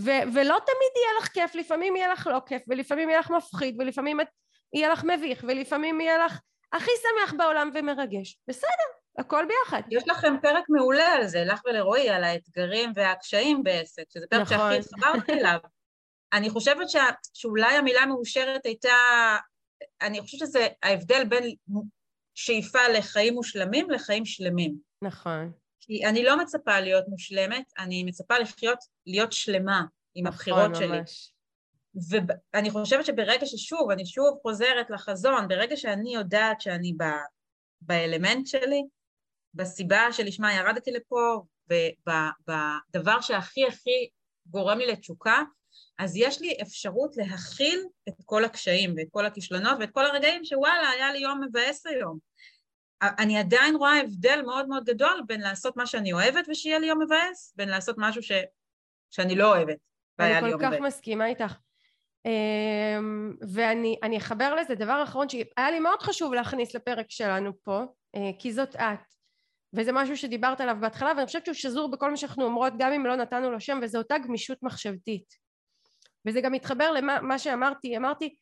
S1: ו- ולא תמיד יהיה לך כיף לפעמים יהיה לך לא כיף ולפעמים יהיה לך מפחיד ולפעמים יהיה לך מביך ולפעמים יהיה לך הכי שמח בעולם ומרגש בסדר הכל ביחד.
S2: יש לכם פרק מעולה על זה, לך ולרועי, על האתגרים והקשיים בעסק, שזה פרק נכון. שהכי התחברתי אליו. אני חושבת ש... שאולי המילה מאושרת הייתה, אני חושבת שזה ההבדל בין שאיפה לחיים מושלמים לחיים שלמים.
S1: נכון.
S2: כי אני לא מצפה להיות מושלמת, אני מצפה לחיות, להיות שלמה עם נכון, הבחירות ממש. שלי. ואני חושבת שברגע ששוב, אני שוב חוזרת לחזון, ברגע שאני יודעת שאני ב... באלמנט שלי, בסיבה שלשמה ירדתי לפה, ובדבר שהכי הכי גורם לי לתשוקה, אז יש לי אפשרות להכיל את כל הקשיים ואת כל הכישלונות ואת כל הרגעים שוואלה, היה לי יום מבאס היום. אני עדיין רואה הבדל מאוד מאוד גדול בין לעשות מה שאני אוהבת ושיהיה לי יום מבאס, בין לעשות משהו ש... שאני לא אוהבת
S1: אני כל כך מבאס. מסכימה איתך. אמ, ואני אחבר לזה דבר אחרון שהיה לי מאוד חשוב להכניס לפרק שלנו פה, אה, כי זאת את. וזה משהו שדיברת עליו בהתחלה ואני חושבת שהוא שזור בכל מה שאנחנו אומרות גם אם לא נתנו לו שם וזו אותה גמישות מחשבתית. וזה גם מתחבר למה שאמרתי. אמרתי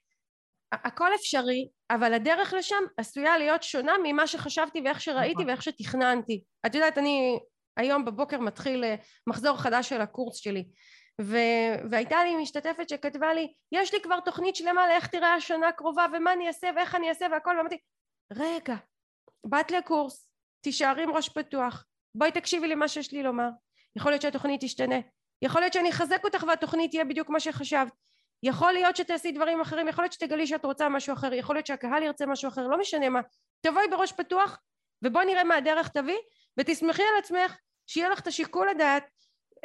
S1: הכל אפשרי אבל הדרך לשם עשויה להיות שונה ממה שחשבתי ואיך שראיתי נכון. ואיך שתכננתי. את יודעת אני היום בבוקר מתחיל אה, מחזור חדש של הקורס שלי ו... והייתה לי משתתפת שכתבה לי יש לי כבר תוכנית שלמה לאיך תראה השנה הקרובה ומה אני אעשה ואיך אני אעשה והכל. ואמרתי רגע באת לקורס תישארי עם ראש פתוח. בואי תקשיבי למה שיש לי לומר. יכול להיות שהתוכנית תשתנה. יכול להיות שאני אחזק אותך והתוכנית תהיה בדיוק מה שחשבת. יכול להיות שתעשי דברים אחרים. יכול להיות שתגלי שאת רוצה משהו אחר. יכול להיות שהקהל ירצה משהו אחר. לא משנה מה. תבואי בראש פתוח ובואי נראה מה הדרך תביא ותסמכי על עצמך שיהיה לך את השיקול הדעת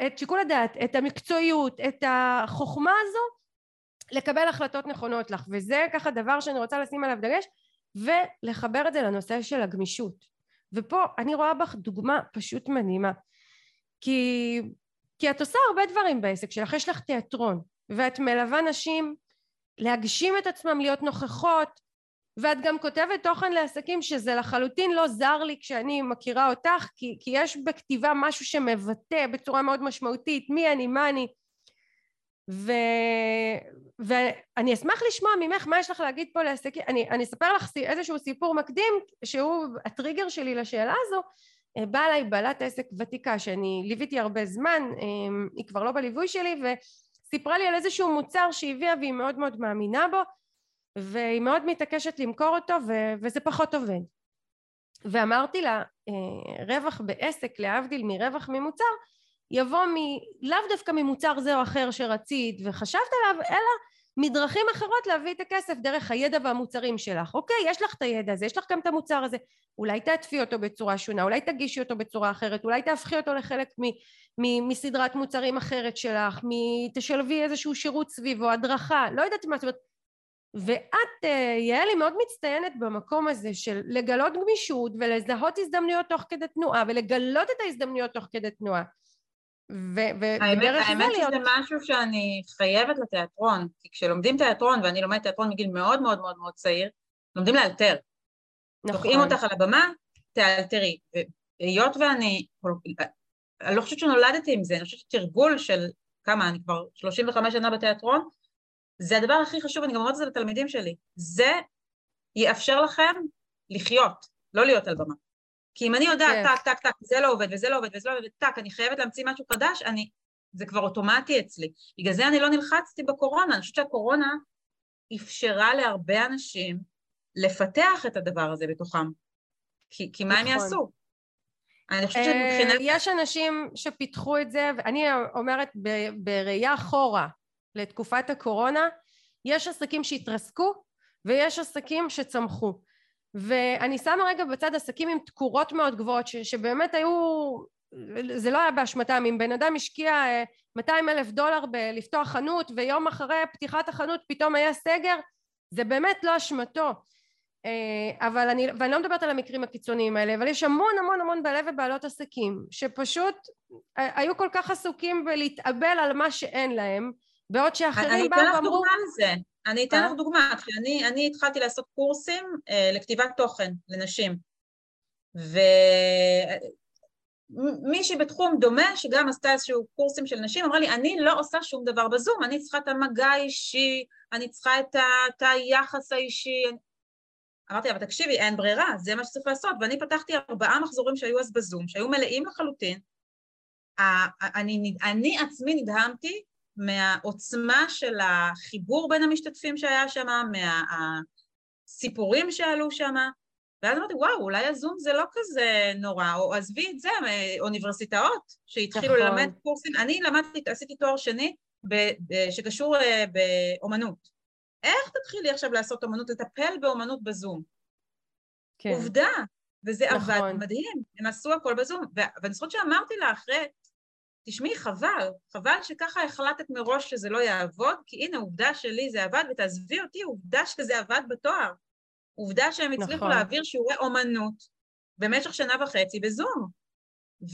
S1: את שיקול הדעת את המקצועיות את החוכמה הזו לקבל החלטות נכונות לך. וזה ככה דבר שאני רוצה לשים עליו דגש ולחבר את זה לנושא של הגמישות ופה אני רואה בך דוגמה פשוט מדהימה. כי, כי את עושה הרבה דברים בעסק שלך יש לך תיאטרון ואת מלווה נשים להגשים את עצמם להיות נוכחות ואת גם כותבת תוכן לעסקים שזה לחלוטין לא זר לי כשאני מכירה אותך כי, כי יש בכתיבה משהו שמבטא בצורה מאוד משמעותית מי אני מה אני ו... ואני אשמח לשמוע ממך מה יש לך להגיד פה לעסקים, אני, אני אספר לך איזשהו סיפור מקדים שהוא הטריגר שלי לשאלה הזו, אה, באה אליי בעלת עסק ותיקה שאני ליוויתי הרבה זמן, אה, היא כבר לא בליווי שלי וסיפרה לי על איזשהו מוצר שהיא הביאה והיא מאוד מאוד מאמינה בו והיא מאוד מתעקשת למכור אותו ו... וזה פחות עובד. ואמרתי לה אה, רווח בעסק להבדיל מרווח ממוצר יבוא מ... לאו דווקא ממוצר זה או אחר שרצית וחשבת עליו, אלא מדרכים אחרות להביא את הכסף דרך הידע והמוצרים שלך. אוקיי, יש לך את הידע הזה, יש לך גם את המוצר הזה, אולי תעטפי אותו בצורה שונה, אולי תגישי אותו בצורה אחרת, אולי תהפכי אותו לחלק מ... מ... מסדרת מוצרים אחרת שלך, מ... תשלבי איזשהו שירות סביבו, הדרכה, לא יודעת מה, זאת אומרת, ואת אה, יעלי מאוד מצטיינת במקום הזה של לגלות גמישות ולזהות הזדמנויות תוך כדי תנועה ולגלות את ההזדמנויות תוך כדי תנועה
S2: ודרך זה להיות... האמת שזה משהו שאני חייבת לתיאטרון, כי כשלומדים תיאטרון, ואני לומדת תיאטרון מגיל מאוד מאוד מאוד מאוד צעיר, לומדים לאלתר. נכון. תוקעים אותך על הבמה, תאלתרי. והיות ואני, אני לא חושבת שנולדתי עם זה, אני חושבת שתרגול של כמה, אני כבר 35 שנה בתיאטרון, זה הדבר הכי חשוב, אני גם אומרת את זה לתלמידים שלי. זה יאפשר לכם לחיות, לא להיות על במה. כי אם אני יודעת, כן. טק, טק, טק, זה לא עובד, וזה לא עובד, וזה לא עובד, טק, אני חייבת להמציא משהו חדש, אני, זה כבר אוטומטי אצלי. בגלל זה אני לא נלחצתי בקורונה, אני חושבת שהקורונה אפשרה להרבה אנשים לפתח את הדבר הזה בתוכם. כי, כי מה הם נכון. יעשו?
S1: אני חושבת שמבחינת... אה, יש אנשים שפיתחו את זה, ואני אומרת בראייה אחורה לתקופת הקורונה, יש עסקים שהתרסקו ויש עסקים שצמחו. ואני שמה רגע בצד עסקים עם תקורות מאוד גבוהות, ש, שבאמת היו, זה לא היה באשמתם, אם בן אדם השקיע 200 אה, אלף דולר בלפתוח חנות ויום אחרי פתיחת החנות פתאום היה סגר, זה באמת לא אשמתו. אה, אבל אני, ואני לא מדברת על המקרים הקיצוניים האלה, אבל יש המון המון המון בעלי ובעלות עסקים שפשוט אה, היו כל כך עסוקים בלהתאבל על מה שאין להם, בעוד שאחרים
S2: באו ואמרו... אני אתן לך דוגמה על זה. אני אתן לך דוגמה. כשאני אני התחלתי לעשות קורסים אה, לכתיבת תוכן לנשים, ומישהי בתחום דומה, שגם עשתה איזשהו קורסים של נשים, אמרה לי, אני לא עושה שום דבר בזום, אני צריכה את המגע האישי, אני צריכה את, ה, את היחס האישי. אמרתי לה, אבל תקשיבי, אין ברירה, זה מה שצריך לעשות. ואני פתחתי ארבעה מחזורים שהיו אז בזום, שהיו מלאים לחלוטין. אני, אני עצמי נדהמתי מהעוצמה של החיבור בין המשתתפים שהיה שם, מהסיפורים שעלו שם, ואז אמרתי, וואו, אולי הזום זה לא כזה נורא, או עזבי את זה, אוניברסיטאות שהתחילו נכון. ללמד קורסים, אני למדתי, עשיתי תואר שני שקשור אה, באומנות. איך תתחילי עכשיו לעשות אומנות, לטפל באומנות בזום? כן. עובדה, וזה נכון. עבד מדהים, הם עשו הכל בזום, ואני זוכרת שאמרתי לה אחרי תשמעי, חבל, חבל שככה החלטת מראש שזה לא יעבוד, כי הנה, עובדה שלי זה עבד, ותעזבי אותי, עובדה שזה עבד בתואר. עובדה שהם הצליחו נכון. להעביר שיעורי אומנות במשך שנה וחצי בזום.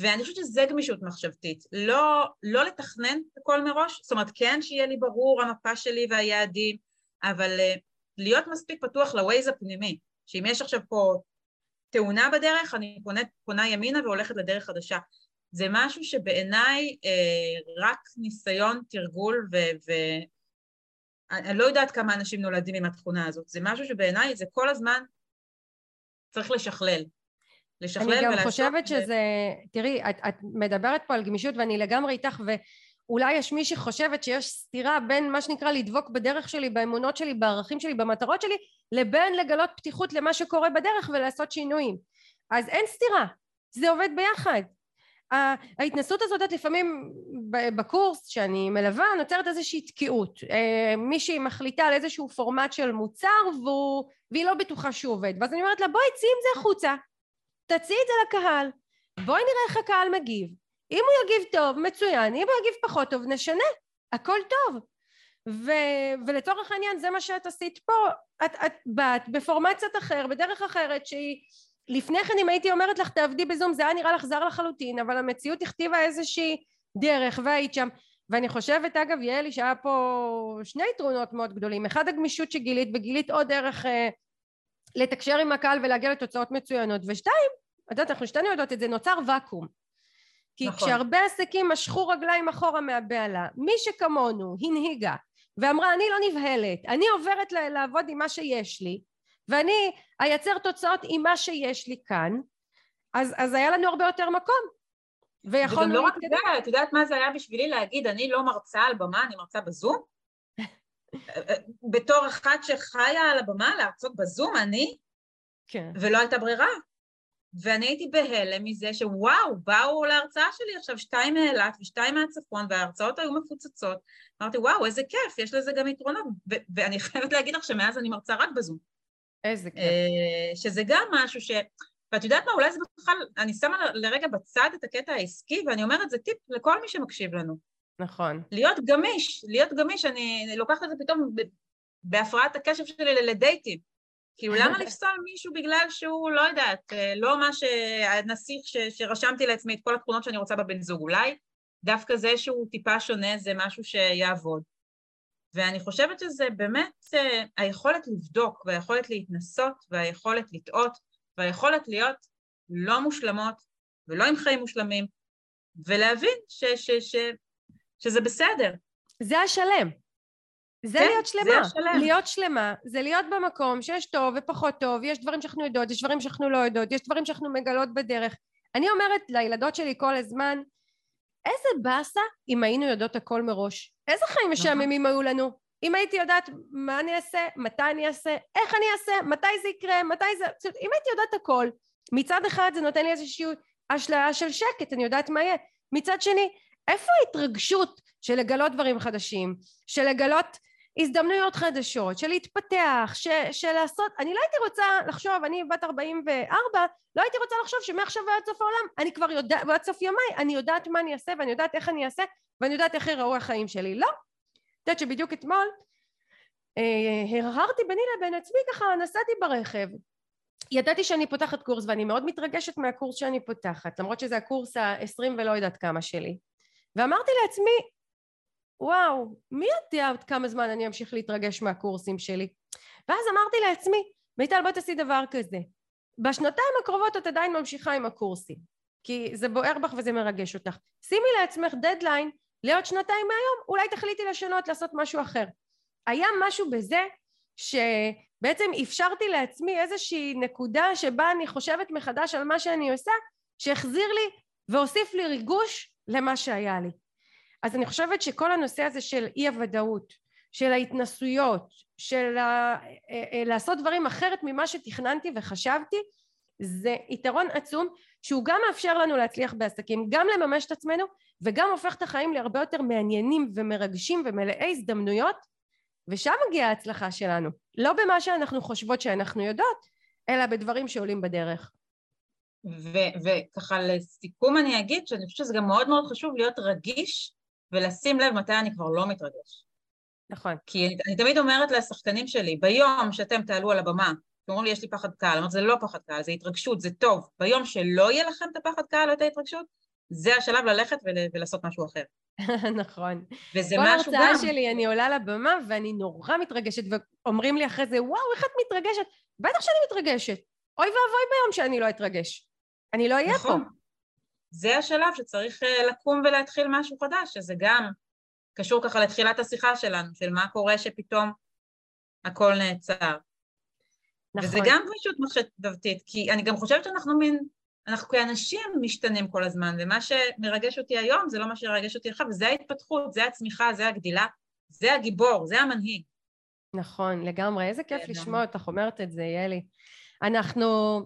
S2: ואני חושבת שזה גמישות מחשבתית. לא, לא לתכנן את הכל מראש, זאת אומרת, כן שיהיה לי ברור המפה שלי והיעדים, אבל uh, להיות מספיק פתוח לווייז הפנימי, שאם יש עכשיו פה תאונה בדרך, אני פונה, פונה ימינה והולכת לדרך חדשה. זה משהו שבעיניי אה, רק ניסיון תרגול ואני לא יודעת כמה אנשים נולדים עם התכונה הזאת, זה משהו שבעיניי זה כל הזמן צריך לשכלל.
S1: לשכלל אני גם חושבת ו... שזה, תראי, את, את מדברת פה על גמישות ואני לגמרי איתך ואולי יש מי שחושבת שיש סתירה בין מה שנקרא לדבוק בדרך שלי, באמונות שלי, בערכים שלי, במטרות שלי, לבין לגלות פתיחות למה שקורה בדרך ולעשות שינויים. אז אין סתירה, זה עובד ביחד. ההתנסות הזאת את לפעמים בקורס שאני מלווה נוצרת איזושהי תקיעות. אה, מישהי מחליטה על איזשהו פורמט של מוצר והוא, והיא לא בטוחה שהוא עובד. ואז אני אומרת לה בואי צאי עם זה החוצה. תציעי את זה לקהל. בואי נראה איך הקהל מגיב. אם הוא יגיב טוב מצוין. אם הוא יגיב פחות טוב נשנה. הכל טוב. ו, ולצורך העניין זה מה שאת עשית פה. את, את באת בפורמט קצת אחר בדרך אחרת שהיא לפני כן אם הייתי אומרת לך תעבדי בזום זה היה נראה לך זר לחלוטין אבל המציאות הכתיבה איזושהי דרך והיית שם. ואני חושבת אגב יעלי שהיה פה שני יתרונות מאוד גדולים. אחד הגמישות שגילית וגילית עוד דרך אה, לתקשר עם הקהל ולהגיע לתוצאות מצוינות. ושתיים את יודעת אנחנו שתינו יודעות את זה נוצר ואקום. כי נכון. כשהרבה עסקים משכו רגליים אחורה מהבהלה מי שכמונו הנהיגה ואמרה אני לא נבהלת אני עוברת לעבוד עם מה שיש לי ואני אייצר תוצאות עם מה שיש לי כאן, אז, אז היה לנו הרבה יותר מקום.
S2: ויכולנו... וגם לא רק זה, את יודעת מה זה היה בשבילי להגיד, אני לא מרצה על במה, אני מרצה בזום? בתור אחת שחיה על הבמה להרצות בזום, אני? כן. ולא הייתה ברירה. ואני הייתי בהלם מזה שוואו, באו להרצאה שלי עכשיו שתיים מאילת ושתיים מהצפון, וההרצאות היו מפוצצות. אמרתי, וואו, איזה כיף, יש לזה גם יתרונות. ואני חייבת להגיד לך שמאז אני מרצה רק בזום.
S1: איזה כיף.
S2: אה, שזה גם משהו ש... ואת יודעת מה, אולי זה בכלל, אני שמה לרגע בצד את הקטע העסקי, ואני אומרת, זה טיפ לכל מי שמקשיב לנו.
S1: נכון.
S2: להיות גמיש, להיות גמיש, אני לוקחת את זה פתאום בהפרעת הקשב שלי לדייטים. כאילו, למה לפסול מישהו בגלל שהוא, לא יודעת, אה, לא מה שהנסיך ש... שרשמתי לעצמי את כל התכונות שאני רוצה בבן זוג, אולי דווקא זה שהוא טיפה שונה זה משהו שיעבוד. ואני חושבת שזה באמת uh, היכולת לבדוק והיכולת להתנסות והיכולת לטעות והיכולת להיות לא מושלמות ולא עם חיים מושלמים ולהבין ש, ש, ש, שזה בסדר.
S1: זה השלם. זה כן, להיות שלמה, זה להיות שלמה, זה להיות במקום שיש טוב ופחות טוב, יש דברים שאנחנו יודעות, יש דברים שאנחנו לא יודעות, יש דברים שאנחנו מגלות בדרך. אני אומרת לילדות שלי כל הזמן, איזה באסה אם היינו יודעות הכל מראש. איזה חיים נכון. משעממים היו לנו. אם הייתי יודעת מה אני אעשה, מתי אני אעשה, איך אני אעשה, מתי זה יקרה, מתי זה... אם הייתי יודעת הכל, מצד אחד זה נותן לי איזושהי אשליה של שקט, אני יודעת מה יהיה. מצד שני, איפה ההתרגשות של לגלות דברים חדשים, של לגלות הזדמנויות חדשות, של להתפתח, ש, של לעשות, אני לא הייתי רוצה לחשוב, אני בת 44, לא הייתי רוצה לחשוב שמעכשיו ועד סוף העולם, אני כבר יודעת, ועד סוף ימיי, אני יודעת מה אני אעשה ואני יודעת איך אני אעשה ואני יודעת איך יראו החיים שלי. לא. את יודעת שבדיוק אתמול אה, הרהרתי ביני לבין עצמי ככה, נסעתי ברכב, ידעתי שאני פותחת קורס ואני מאוד מתרגשת מהקורס שאני פותחת, למרות שזה הקורס העשרים ולא יודעת כמה שלי. ואמרתי לעצמי, וואו, מי יודע עוד כמה זמן אני אמשיך להתרגש מהקורסים שלי? ואז אמרתי לעצמי, מיטל בואי תעשי דבר כזה, בשנתיים הקרובות את עדיין ממשיכה עם הקורסים, כי זה בוער בך וזה מרגש אותך. שימי לעצמך דדליין לעוד שנתיים מהיום, אולי תחליטי לשנות, לעשות משהו אחר. היה משהו בזה שבעצם אפשרתי לעצמי איזושהי נקודה שבה אני חושבת מחדש על מה שאני עושה, שהחזיר לי והוסיף לי ריגוש למה שהיה לי. אז אני חושבת שכל הנושא הזה של אי הוודאות, של ההתנסויות, של ה... אה, אה, לעשות דברים אחרת ממה שתכננתי וחשבתי, זה יתרון עצום שהוא גם מאפשר לנו להצליח בעסקים, גם לממש את עצמנו וגם הופך את החיים להרבה יותר מעניינים ומרגשים ומלאי הזדמנויות ושם מגיעה ההצלחה שלנו, לא במה שאנחנו חושבות שאנחנו יודעות, אלא בדברים שעולים בדרך.
S2: וככה לסיכום אני אגיד שאני חושבת שזה גם מאוד מאוד חשוב להיות רגיש ולשים לב מתי אני כבר לא מתרגש.
S1: נכון.
S2: כי אני, אני תמיד אומרת לשחקנים שלי, ביום שאתם תעלו על הבמה, אומרים לי יש לי פחד קהל, אני אומרת זה לא פחד קהל, זה התרגשות, זה טוב, ביום שלא יהיה לכם את הפחד קהל או את ההתרגשות, זה השלב ללכת ול, ולעשות משהו אחר.
S1: נכון.
S2: וזה משהו גם... כל
S1: הרצאה שלי אני עולה לבמה ואני נורא מתרגשת, ואומרים לי אחרי זה, וואו, איך את מתרגשת? בטח שאני מתרגשת. אוי ואבוי ביום שאני לא אתרגש. אני לא אהיה נכון. פה.
S2: זה השלב שצריך אה, לקום ולהתחיל משהו חדש, שזה גם קשור ככה לתחילת השיחה שלנו, של מה קורה שפתאום הכל נעצר. נכון. וזה גם פשוט מחשבתית, כי אני גם חושבת שאנחנו מין, אנחנו כאנשים משתנים כל הזמן, ומה שמרגש אותי היום זה לא מה שירגש אותי עכשיו, וזה ההתפתחות, זה הצמיחה, זה הגדילה, זה הגיבור, זה המנהיג.
S1: נכון, לגמרי. איזה כיף לשמוע אותך אומרת את זה, יאלי. אנחנו...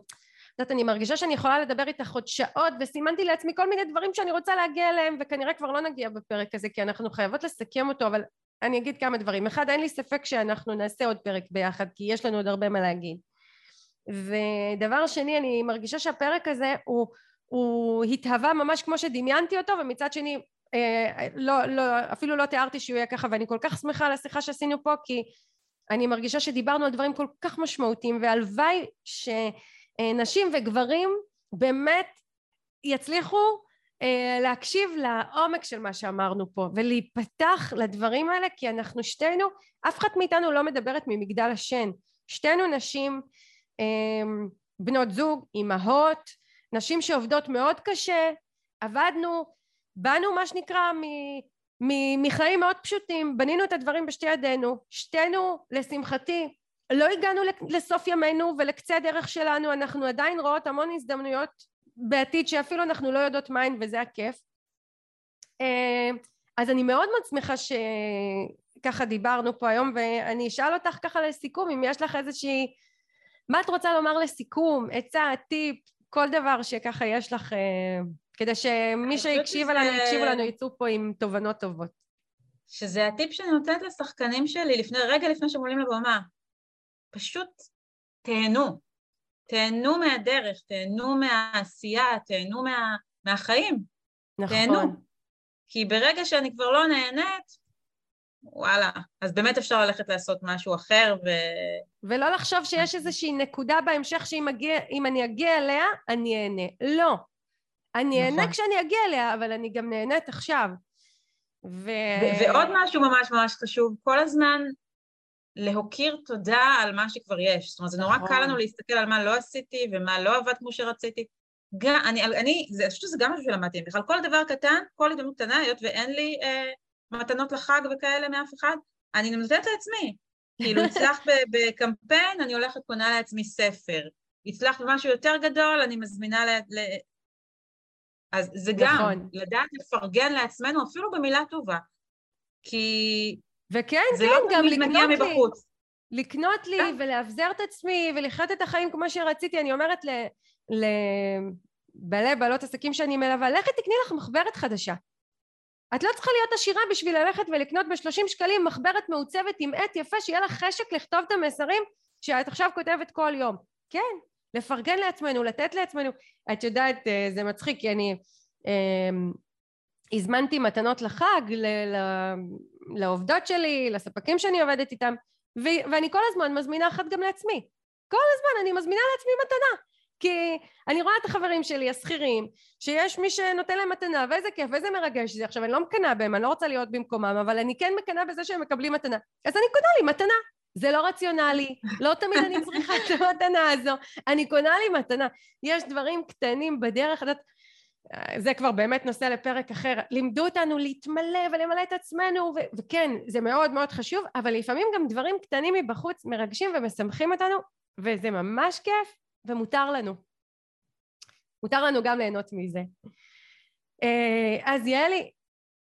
S1: יודעת, אני מרגישה שאני יכולה לדבר איתך עוד שעות, וסימנתי לעצמי כל מיני דברים שאני רוצה להגיע אליהם, וכנראה כבר לא נגיע בפרק הזה, כי אנחנו חייבות לסכם אותו, אבל אני אגיד כמה דברים. אחד, אין לי ספק שאנחנו נעשה עוד פרק ביחד, כי יש לנו עוד הרבה מה להגיד. ודבר שני, אני מרגישה שהפרק הזה הוא, הוא התהווה ממש כמו שדמיינתי אותו, ומצד שני, אה, לא, לא, אפילו לא תיארתי שהוא יהיה ככה, ואני כל כך שמחה על השיחה שעשינו פה, כי אני מרגישה שדיברנו על דברים כל כך משמעותיים, והלוואי ש... אה, נשים וגברים באמת יצליחו אה, להקשיב לעומק של מה שאמרנו פה ולהיפתח לדברים האלה כי אנחנו שתינו, אף אחת מאיתנו לא מדברת ממגדל השן, שתינו נשים אה, בנות זוג, אימהות, נשים שעובדות מאוד קשה, עבדנו, באנו מה שנקרא מחיים מאוד פשוטים, בנינו את הדברים בשתי ידינו, שתינו לשמחתי לא הגענו לסוף ימינו ולקצה הדרך שלנו, אנחנו עדיין רואות המון הזדמנויות בעתיד שאפילו אנחנו לא יודעות מהן וזה הכיף. אה, אז אני מאוד מאוד שמחה שככה דיברנו פה היום ואני אשאל אותך ככה לסיכום אם יש לך איזושהי מה את רוצה לומר לסיכום, עצה, טיפ, כל דבר שככה יש לך אה, כדי שמי שהקשיבה לנו יקשיבו לנו יצאו פה עם תובנות טובות.
S2: שזה הטיפ שאני נותנת לשחקנים שלי לפני, רגע לפני שהם עולים לבמה. פשוט תהנו, תהנו מהדרך, תהנו מהעשייה, תהנו מה, מהחיים. נכון. תהנו. כי ברגע שאני כבר לא נהנית, וואלה, אז באמת אפשר ללכת לעשות משהו אחר ו...
S1: ולא לחשוב שיש איזושהי נקודה בהמשך שאם אגיע, אני אגיע אליה, אני אהנה. לא. אני נכון. אהנה כשאני אגיע אליה, אבל אני גם נהנית עכשיו.
S2: ו... ו- ועוד משהו ממש ממש חשוב, כל הזמן להוקיר תודה על מה שכבר יש. זאת אומרת, זה נורא קל נכון. לנו להסתכל על מה לא עשיתי ומה לא עבד כמו שרציתי. גם, אני, אני, זה, אני חושבת שזה גם משהו שלמדתי, בכלל כל דבר קטן, כל הזדמנות קטנה, היות ואין לי אה, מתנות לחג וכאלה מאף אחד, אני נותנת לעצמי. כאילו, הצלחת בקמפיין, אני הולכת קונה לעצמי ספר. הצלחת במשהו יותר גדול, אני מזמינה ל... ל... אז זה גם, נכון. לדעת לפרגן לעצמנו, אפילו במילה טובה. כי...
S1: וכן,
S2: זה
S1: כן,
S2: לא
S1: גם לקנות
S2: לי. מבחוץ.
S1: לקנות לי כן. ולאבזר את עצמי ולחיות את החיים כמו שרציתי. אני אומרת לבעלי בעלות עסקים שאני מלווה, לכי תקני לך מחברת חדשה. את לא צריכה להיות עשירה בשביל ללכת ולקנות ב-30 שקלים מחברת מעוצבת עם עט יפה, שיהיה לך חשק לכתוב את המסרים שאת עכשיו כותבת כל יום. כן, לפרגן לעצמנו, לתת לעצמנו. את יודעת, אה, זה מצחיק, כי אני אה, הזמנתי מתנות לחג ל- ל- לעובדות שלי, לספקים שאני עובדת איתם, ו- ואני כל הזמן מזמינה אחת גם לעצמי. כל הזמן אני מזמינה לעצמי מתנה. כי אני רואה את החברים שלי השכירים שיש מי שנותן להם מתנה ואיזה כיף ואיזה מרגש זה. עכשיו אני לא מקנאה בהם אני לא רוצה להיות במקומם אבל אני כן מקנאה בזה שהם מקבלים מתנה. אז אני קונה לי מתנה. זה לא רציונלי. לא תמיד אני צריכה את המתנה הזו. אני קונה לי מתנה. יש דברים קטנים בדרך את זה כבר באמת נושא לפרק אחר לימדו אותנו להתמלא ולמלא את עצמנו ו- וכן זה מאוד מאוד חשוב אבל לפעמים גם דברים קטנים מבחוץ מרגשים ומשמחים אותנו וזה ממש כיף ומותר לנו. מותר לנו גם ליהנות מזה. אה, אז יעלי,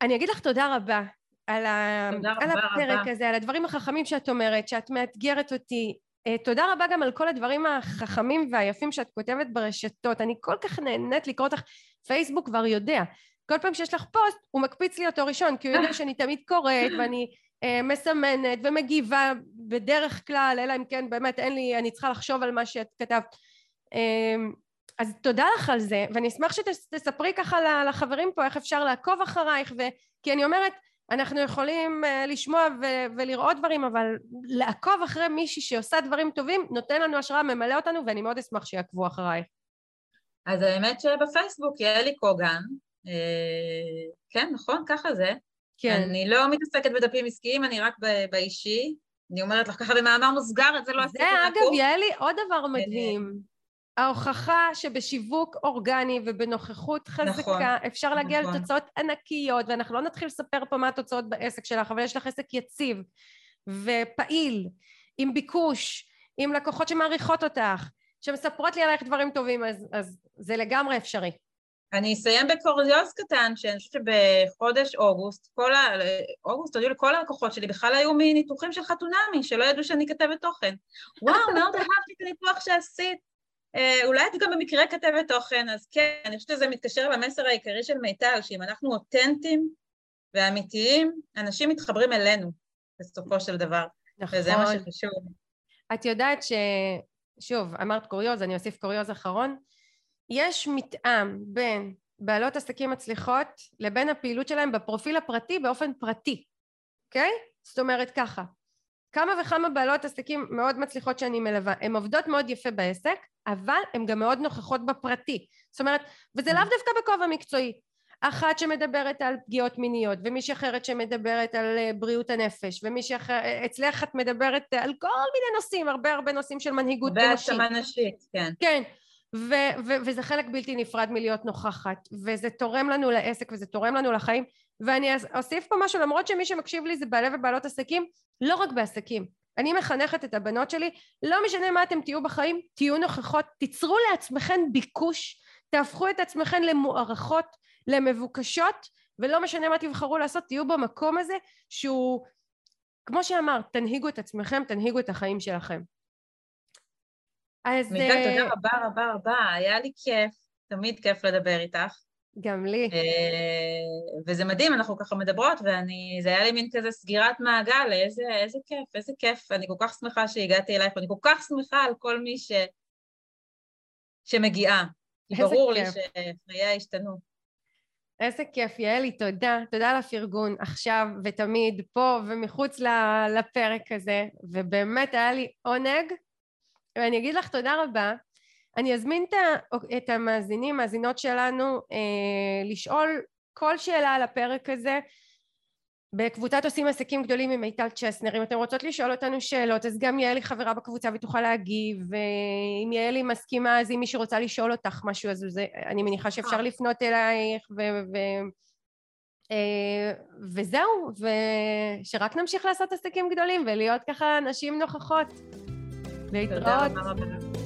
S1: אני אגיד לך תודה רבה על, ה... על הפרק רבה. הזה, על הדברים החכמים שאת אומרת, שאת מאתגרת אותי. אה, תודה רבה גם על כל הדברים החכמים והיפים שאת כותבת ברשתות. אני כל כך נהנית לקרוא אותך. פייסבוק כבר יודע. כל פעם שיש לך פוסט, הוא מקפיץ לי אותו ראשון, כי הוא יודע שאני תמיד קוראת ואני אה, מסמנת ומגיבה בדרך כלל, אלא אם כן באמת אין לי, אני צריכה לחשוב על מה שאת כתבת. אמ, אז תודה לך על זה ואני אשמח שתספרי ככה לחברים פה איך אפשר לעקוב אחרייך ו... כי אני אומרת אנחנו יכולים אה, לשמוע ו- ולראות דברים אבל לעקוב אחרי מישהי שעושה דברים טובים נותן לנו השראה ממלא אותנו ואני מאוד אשמח שיעקבו אחרייך
S2: אז האמת שבפייסבוק יעלי קוגן אה, כן נכון ככה זה כן. אני לא מתעסקת בדפים עסקיים אני רק באישי אני אומרת לך ככה במאמר מוסגר את זה לא עשיתי
S1: זה אגב יעלי עוד דבר מדהים ההוכחה שבשיווק אורגני ובנוכחות חזקה נכון, אפשר להגיע נכון. לתוצאות ענקיות ואנחנו לא נתחיל לספר פה מה התוצאות בעסק שלך אבל יש לך עסק יציב ופעיל עם ביקוש עם לקוחות שמעריכות אותך שמספרות לי עלייך דברים טובים אז, אז זה לגמרי אפשרי
S2: אני אסיים בקוריוז קטן, שאני חושבת שבחודש אוגוסט, כל ה... אוגוסט הודיעו לכל הלקוחות שלי, בכלל היו מניתוחים של חתונמי, שלא ידעו שאני כתבת תוכן. וואו, מאוד אהבתי את הניתוח שעשית. אה, אולי את גם במקרה כתבת תוכן, אז כן, אני חושבת שזה מתקשר למסר העיקרי של מיטל, שאם אנחנו אותנטיים ואמיתיים, אנשים מתחברים אלינו בסופו של דבר. נכון. וזה מה שחשוב.
S1: את יודעת ש... שוב, אמרת קוריוז, אני אוסיף קוריוז אחרון. יש מתאם בין בעלות עסקים מצליחות לבין הפעילות שלהם בפרופיל הפרטי באופן פרטי, אוקיי? Okay? זאת אומרת ככה, כמה וכמה בעלות עסקים מאוד מצליחות שאני מלווה, הן עובדות מאוד יפה בעסק, אבל הן גם מאוד נוכחות בפרטי. זאת אומרת, וזה לאו דווקא בכובע מקצועי. אחת שמדברת על פגיעות מיניות, ומישהי אחרת שמדברת על אה, בריאות הנפש, ומישהי אחרת, אה, אצלך את מדברת על כל מיני נושאים, הרבה הרבה נושאים של מנהיגות
S2: אנושית. והעצמה נשית, כן.
S1: כן. ו- ו- וזה חלק בלתי נפרד מלהיות נוכחת וזה תורם לנו לעסק וזה תורם לנו לחיים ואני אוסיף פה משהו למרות שמי שמקשיב לי זה בעלי ובעלות עסקים לא רק בעסקים אני מחנכת את הבנות שלי לא משנה מה אתם תהיו בחיים תהיו נוכחות תיצרו לעצמכם ביקוש תהפכו את עצמכם למוערכות למבוקשות ולא משנה מה תבחרו לעשות תהיו במקום הזה שהוא כמו שאמרת תנהיגו את עצמכם תנהיגו את החיים שלכם
S2: אז... מיטל, תודה אה, רבה רבה רבה, היה לי כיף, תמיד כיף לדבר איתך.
S1: גם לי.
S2: אה, וזה מדהים, אנחנו ככה מדברות, ואני, זה היה לי מין כזה סגירת מעגל, איזה, איזה כיף, איזה כיף, אני כל כך שמחה שהגעתי אלייך, ואני כל כך שמחה על כל מי ש... שמגיעה. כי ברור כיף. לי שחייה השתנו.
S1: איזה כיף, יעלי, תודה. תודה על הפרגון עכשיו ותמיד, פה ומחוץ לפרק הזה, ובאמת היה לי עונג ואני אגיד לך תודה רבה. אני אזמין את המאזינים, מאזינות שלנו, אה, לשאול כל שאלה על הפרק הזה בקבוצת עושים עסקים גדולים עם מיטל צ'סנר. אם אתן רוצות לשאול אותנו שאלות, אז גם יעלי חברה בקבוצה ותוכל להגיב, ואם יעלי מסכימה, אז אם מישהו רוצה לשאול אותך משהו, אז זה, אני מניחה שאפשר לפנות אלייך, ו... ו וזהו, ושרק נמשיך לעשות עסקים גדולים ולהיות ככה נשים נוכחות. להתראות.
S2: תודה רבה.